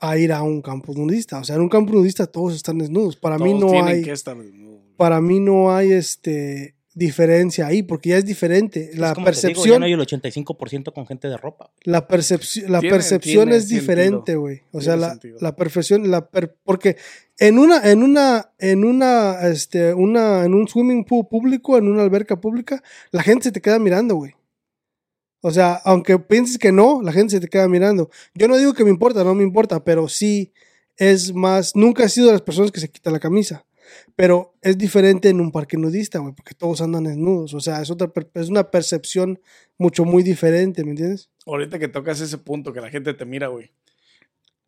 a ir a un campo nudista. O sea, en un campo nudista todos están desnudos. Para mí no hay que estar desnudos, para mí no hay este diferencia ahí, porque ya es diferente. La Es como te digo, ya percepción, no hay el 85% con gente de ropa. la percepción, la Tiene- percepción tiene es diferente, güey. O sea, la, la perfección, la per- porque en una, en una, en una, este, una, en un swimming pool público, en una alberca pública, la gente se te queda mirando, güey. O sea, aunque pienses que no, la gente se te queda mirando. Yo no digo que me importa, no me importa, pero sí es más, nunca he sido de las personas que se quita la camisa. Pero es diferente en un parque nudista, güey, porque todos andan desnudos. O sea, es, otra, es una percepción mucho, muy diferente, ¿me entiendes? Ahorita que tocas ese punto que la gente te mira, güey.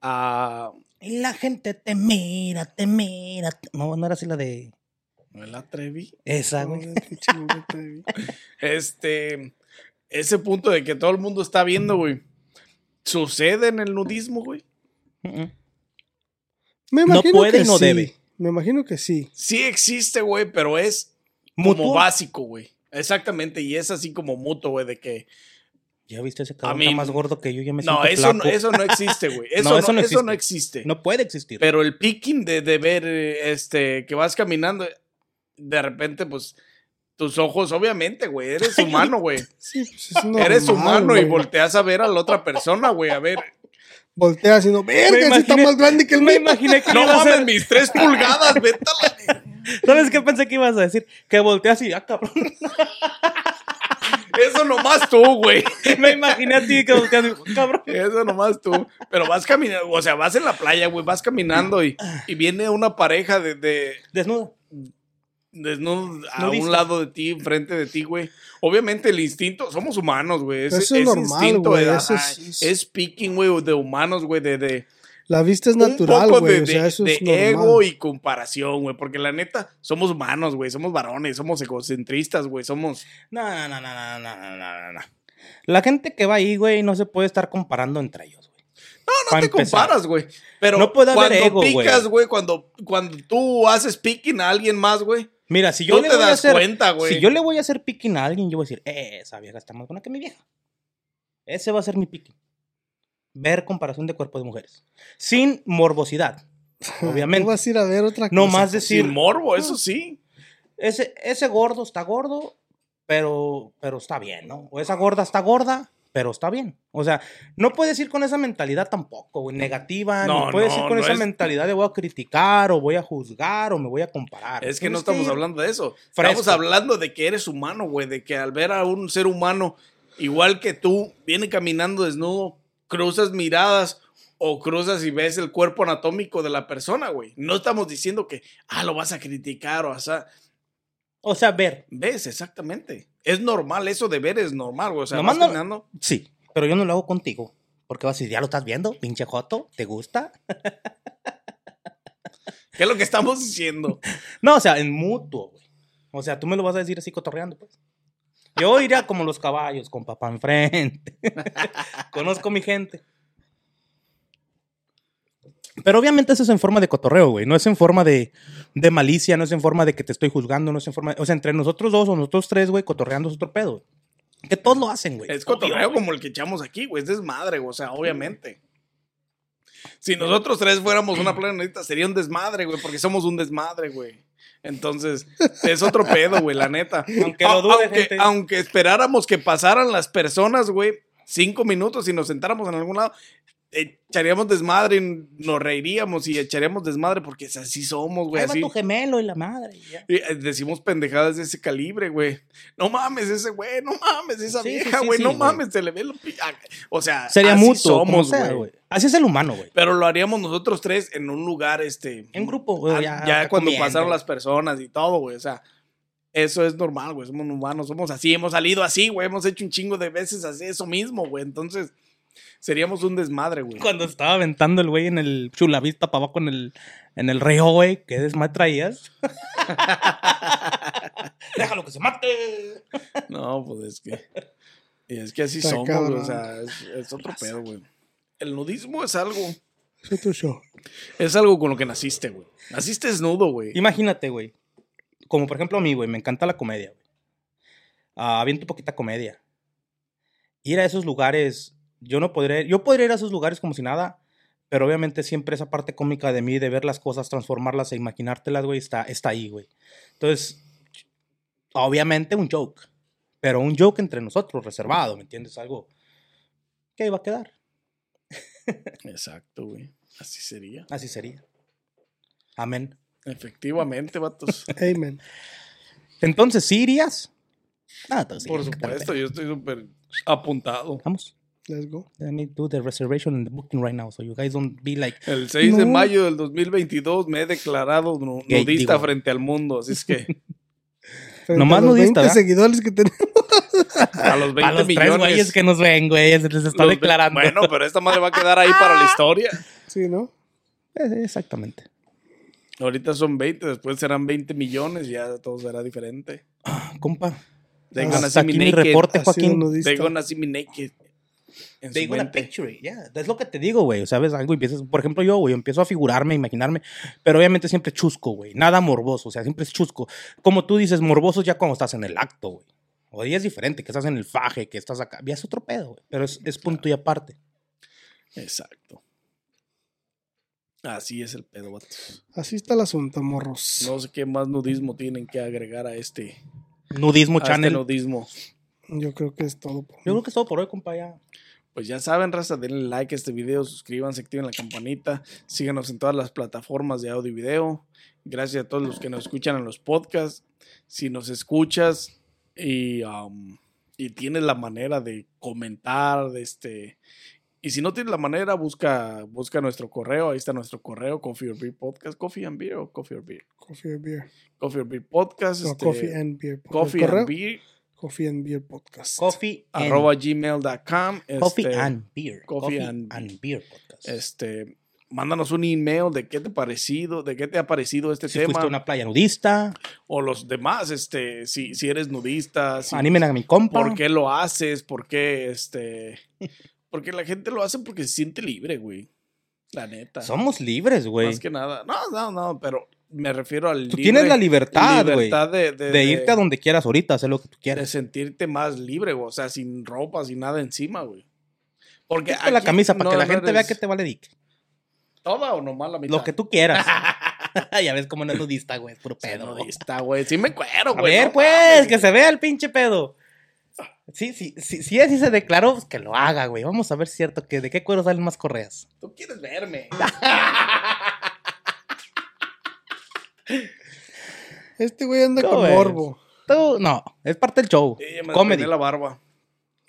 Ah, Y la gente te mira, te mira. te- No, no era así la de. me la atreví. Esa, güey. Este. Ese punto de que todo el mundo está viendo, güey. ¿Sucede en el nudismo, güey? Me No imagino puede que y no sí. debe. Me imagino que sí. Sí existe, güey, pero es como básico, güey. Exactamente, y es así como mutuo, güey, de que... Ya viste ese cabrón mí- está más gordo que yo, ya me No, siento eso no, eso no existe, güey. Eso, No, eso no eso no existe. No puede existir. Pero el picking de, de ver, este, que vas caminando, de repente, pues, tus ojos, obviamente, güey, eres humano, güey. Sí, pues es normal, Eres humano y volteas a ver a la otra persona, güey, a ver. Volteas y no, verga, ese está más grande que el me mío. imaginé que No a mames, mis tres pulgadas, vete a la- ¿Sabes qué pensé que ibas a decir? Que volteas y, ah, cabrón. Eso nomás tú, güey. me imaginé a ti que volteas y, cabrón. Eso nomás tú. Pero vas caminando, o sea, vas en la playa, güey, vas caminando y, y viene una pareja de, de Desnudo desnudos a un lado de ti, enfrente de ti, güey. Obviamente el instinto, somos humanos, güey. Es, eso es, es normal, instinto, güey. Es, es, es, speaking, güey, de humanos, güey, de, de, La vista es natural, güey. O sea, eso de, es ego y comparación, güey. Porque la neta, somos humanos, güey. Somos varones, somos egocentristas, güey. Somos... No, no, no, no, no, no, no, no. La gente que va ahí, güey, no se puede estar comparando entre ellos. No, no te empezar. comparas, güey. Pero No puede haber cuando ego, picas, güey, cuando, cuando tú haces picking a alguien más, güey, Mira, si yo tú le te voy a das hacer, cuenta, güey. si yo le voy a hacer picking a alguien, yo voy a decir, eh, esa vieja está más buena que mi vieja. Ese va a ser mi picking. Ver comparación de cuerpos de mujeres. Sin morbosidad, Tú obviamente. vas a ir a ver otra cosa. No más decir, Sin morbo, eso sí. ese, ese gordo está gordo, pero, pero está bien, ¿no? O esa gorda está gorda, pero está bien. O sea, no puedes ir con esa mentalidad tampoco, güey, negativa. No, puedes no, ir con no esa es- mentalidad de voy a criticar, o voy a juzgar, o me voy a comparar. Es que no estamos hablando de eso. fresco. Estamos hablando de que eres humano, güey. De que al ver a un ser humano igual que tú, viene caminando desnudo, cruzas miradas o cruzas y ves el cuerpo anatómico de la persona, güey. No estamos diciendo que, ah, lo vas a criticar o así. O sea, ver, Ves, exactamente. Es normal, eso de ver es normal, güey. O sea, Nomás no- caminando. Sí, pero yo no lo hago contigo. Porque vas a decir, ¿ya lo estás viendo? Pinche Joto, ¿te gusta? ¿Qué es lo que estamos diciendo? No, o sea, en mutuo, güey. O sea, tú me lo vas a decir así cotorreando, pues. Yo iría como los caballos, con papá enfrente. Conozco mi gente. Pero obviamente eso es en forma de cotorreo, güey. No es en forma de, de malicia, no es en forma de que te estoy juzgando, no es en forma... O sea, entre nosotros dos o nosotros tres, güey, cotorreando es otro pedo. Que todos lo hacen, güey. Es cotorreo como el que echamos aquí, güey. Es desmadre, güey. O sea, obviamente. Si nosotros tres fuéramos una planeta, sería un desmadre, güey, porque somos un desmadre, güey. Entonces, es otro pedo, güey, la neta. Aunque lo dude, aunque, gente. aunque esperáramos que pasaran las personas, güey, cinco minutos y nos sentáramos en algún lado, echaríamos desmadre y nos reiríamos y echaríamos desmadre porque así somos, güey. Así, tu gemelo y la madre. ya. y, eh, decimos pendejadas de ese calibre, güey. No mames, ese güey, no mames, esa Sí, vieja, güey, sí, no mames, se le ve lo ah, O sea, Sería así mutuo, somos, güey. Así es el humano, güey. Pero lo haríamos nosotros tres en un lugar, este. En grupo, güey, ya, cuando comiendo. pasaron las personas y todo, güey. O sea, eso es normal, güey. Somos humanos, somos así, hemos salido así, güey. Hemos hecho un chingo de veces así, eso mismo, güey. Entonces, seríamos un desmadre, güey. Cuando estaba aventando el güey en el chulavista para abajo en el, en el río, güey, ¿qué desmadre traías? Déjalo que se mate. No, pues es que. y Es que así Está somos, güey. cabrón. O sea, es, es otro pedo, güey. El nudismo es algo. Es otro show. Es algo con lo que naciste, güey. Naciste desnudo, güey. Imagínate, güey. Como por ejemplo a mí, güey, me encanta la comedia, güey. Ah, aviento poquita comedia. Ir a esos lugares, yo no podría, yo podría ir a esos lugares como si nada, pero obviamente siempre esa parte cómica de mí, de ver las cosas, transformarlas e imaginártelas, güey, está, está ahí, güey. Entonces, obviamente un joke, pero un joke entre nosotros, reservado, ¿me entiendes? Algo que iba a quedar. Exacto, güey. Así sería. Así sería. Amén. Efectivamente, vatos. Amen. Entonces, ¿sí irías? Ah, entonces Por supuesto, yo estoy súper apuntado. Vamos. Let's go. Let me do the reservation and the booking right now, so you guys don't be like, El 6 de No. mayo del 2022 me he declarado Gay, nudista digo. frente al mundo, así es que Nomás a los nudista, 20 ¿verdad? seguidores que tenemos. a los 20 a los millones. güeyes que nos ven, güey, se les está los ve- declarando. Bueno, pero esta madre va a quedar ahí para la historia. Sí, ¿no? Eh, Exactamente. Ahorita son 20, después serán 20 millones, ya todo será diferente. Compa, Ah, see me aquí mi naked. reporte, Joaquín. gonna see me naked. En They su mente. picture it, yeah. Es lo que te digo, güey. ¿Sabes? Algo empiezas, por ejemplo, yo, güey, empiezo a figurarme, a imaginarme, pero obviamente siempre chusco, güey. Nada morboso, o sea, siempre es chusco. Como tú dices, morboso ya cuando estás en el acto, güey. O ya es diferente, que estás en el faje, que estás acá. Ya es otro pedo, güey. Pero es, es punto y aparte. Exacto. Así es el pedo, vatos. Así está el asunto, morros. No sé qué más nudismo tienen que agregar a este, Nudismo a este Channel. nudismo. Yo creo que es todo. por Yo creo que es todo por hoy, compa, ya. Pues ya saben, raza, denle like a este video, suscríbanse, activen la campanita, síganos en todas las plataformas de audio y video. Gracias a todos los que nos escuchan en los podcasts. Si nos escuchas y, um, y tienes la manera de comentar, de este, y si no tienes la manera, busca, busca nuestro correo, ahí está nuestro correo, Coffee or Beer Podcast, Coffee and Beer o Coffee or Beer. Coffee or Beer. Coffee or Beer Podcast, No, este, Coffee and Beer. Coffee and Beer, Coffee and Beer Podcast. Coffee and, arroba gmail.com. coffee este, and Beer. Coffee Coffee, and- and, Beer podcast. este, mándanos un email de qué te ha parecido, de qué te ha parecido este si tema fuiste a una playa nudista, o los demás, este, si, si eres nudista, si- animen a mi compa. por qué lo haces, por qué, este, porque la gente lo hace porque se siente libre, güey, la neta. Somos libres, güey. Más que nada, no, no, no, pero me refiero al Tú libre- tienes la libertad, güey. libertad de, de, De irte a donde quieras ahorita, hacer lo que tú de quieras. sentirte más libre, güey, o sea, sin ropa, sin nada encima, güey. Porque Quítate la aquí camisa para no- que la no gente vea que te vale dick. toda o nomás la mitad. Lo que tú quieras. ya ves cómo no es nudista, güey. Puro pedo. Nudista, güey. Sí me cuero, A güey. ver, no pues, que se vea el pinche pedo. Sí, sí, sí, si así se declaró, pues que lo haga, güey. Vamos a ver cierto que de qué cuero salen más correas. Tú quieres verme. Este güey anda ¿Cómo con ves? morbo. Tú, no, es parte del show. Sí, me Comedy. la barba.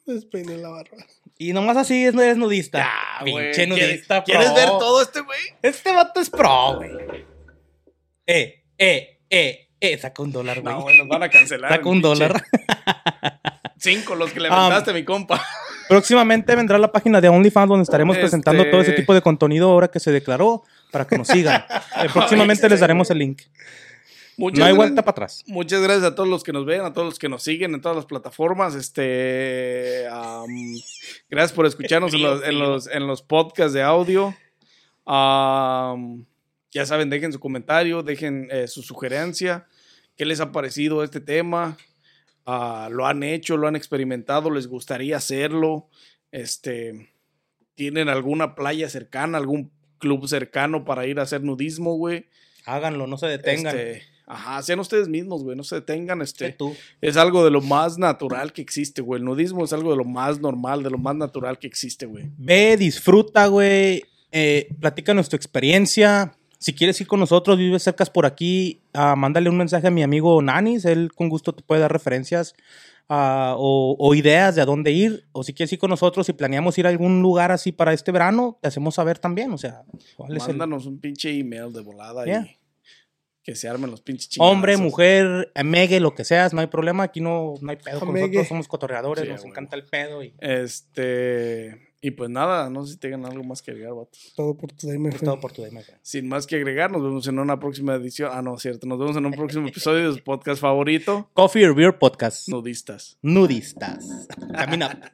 Despeiné la barba. Y nomás así es, eres nudista. Ya, güey. pinche nudista, ¿Quieres, pro. ¿Quieres ver todo este güey? Este vato es pro, güey. Eh, eh, eh, eh. Saca un dólar, güey. No, güey, nos van a cancelar. Saca un pinche- dólar. Cinco los que le Um, aventaste, mi compa. Próximamente vendrá la página de OnlyFans donde estaremos Este- presentando todo ese tipo de contenido ahora que se declaró para que nos sigan. Eh, próximamente les daremos el link. Muchas No hay gracias- vuelta para atrás. Muchas gracias a todos los que nos ven, a todos los que nos siguen en todas las plataformas. Este, gracias por escucharnos en los, en los, en los podcasts de audio. Ya saben, dejen su comentario, dejen eh, su sugerencia. ¿Qué les ha parecido este tema? Ah, ¿Lo han hecho? ¿Lo han experimentado? ¿Les gustaría hacerlo? Este, ¿Tienen alguna playa cercana, algún club cercano para ir a hacer nudismo, güey? Háganlo, no se detengan. Este, Ajá, sean ustedes mismos, güey, no se detengan, este. Tú. Es algo de lo más natural que existe, güey. El nudismo es algo de lo más normal, de lo más natural que existe, güey. Ve, disfruta, güey. Eh, platícanos tu experiencia. Si quieres ir con nosotros, vives cercas por aquí, ah, mándale un mensaje a mi amigo Nanis. Él con gusto te puede dar referencias ah, o, o ideas de a dónde ir. O si quieres ir con nosotros y planeamos ir a algún lugar así para este verano, te hacemos saber también. O sea, ¿cuál es el- Mándanos un pinche email de volada Yeah. y que se armen los pinches chingados. Hombre, mujer, amegue, lo que seas, no hay problema. Aquí no, no hay pedo con nosotros, somos cotorreadores, Sí, nos encanta el pedo. Y Este. Y pues nada, no sé si tengan algo más que agregar, vatos. Todo por tu friend. todo por tu DM. Sin más que agregar, nos vemos en una próxima edición. Ah, no, cierto. Nos vemos en un próximo episodio de su podcast favorito, Coffee or Beer Podcast. Nudistas. Nudistas. Camina.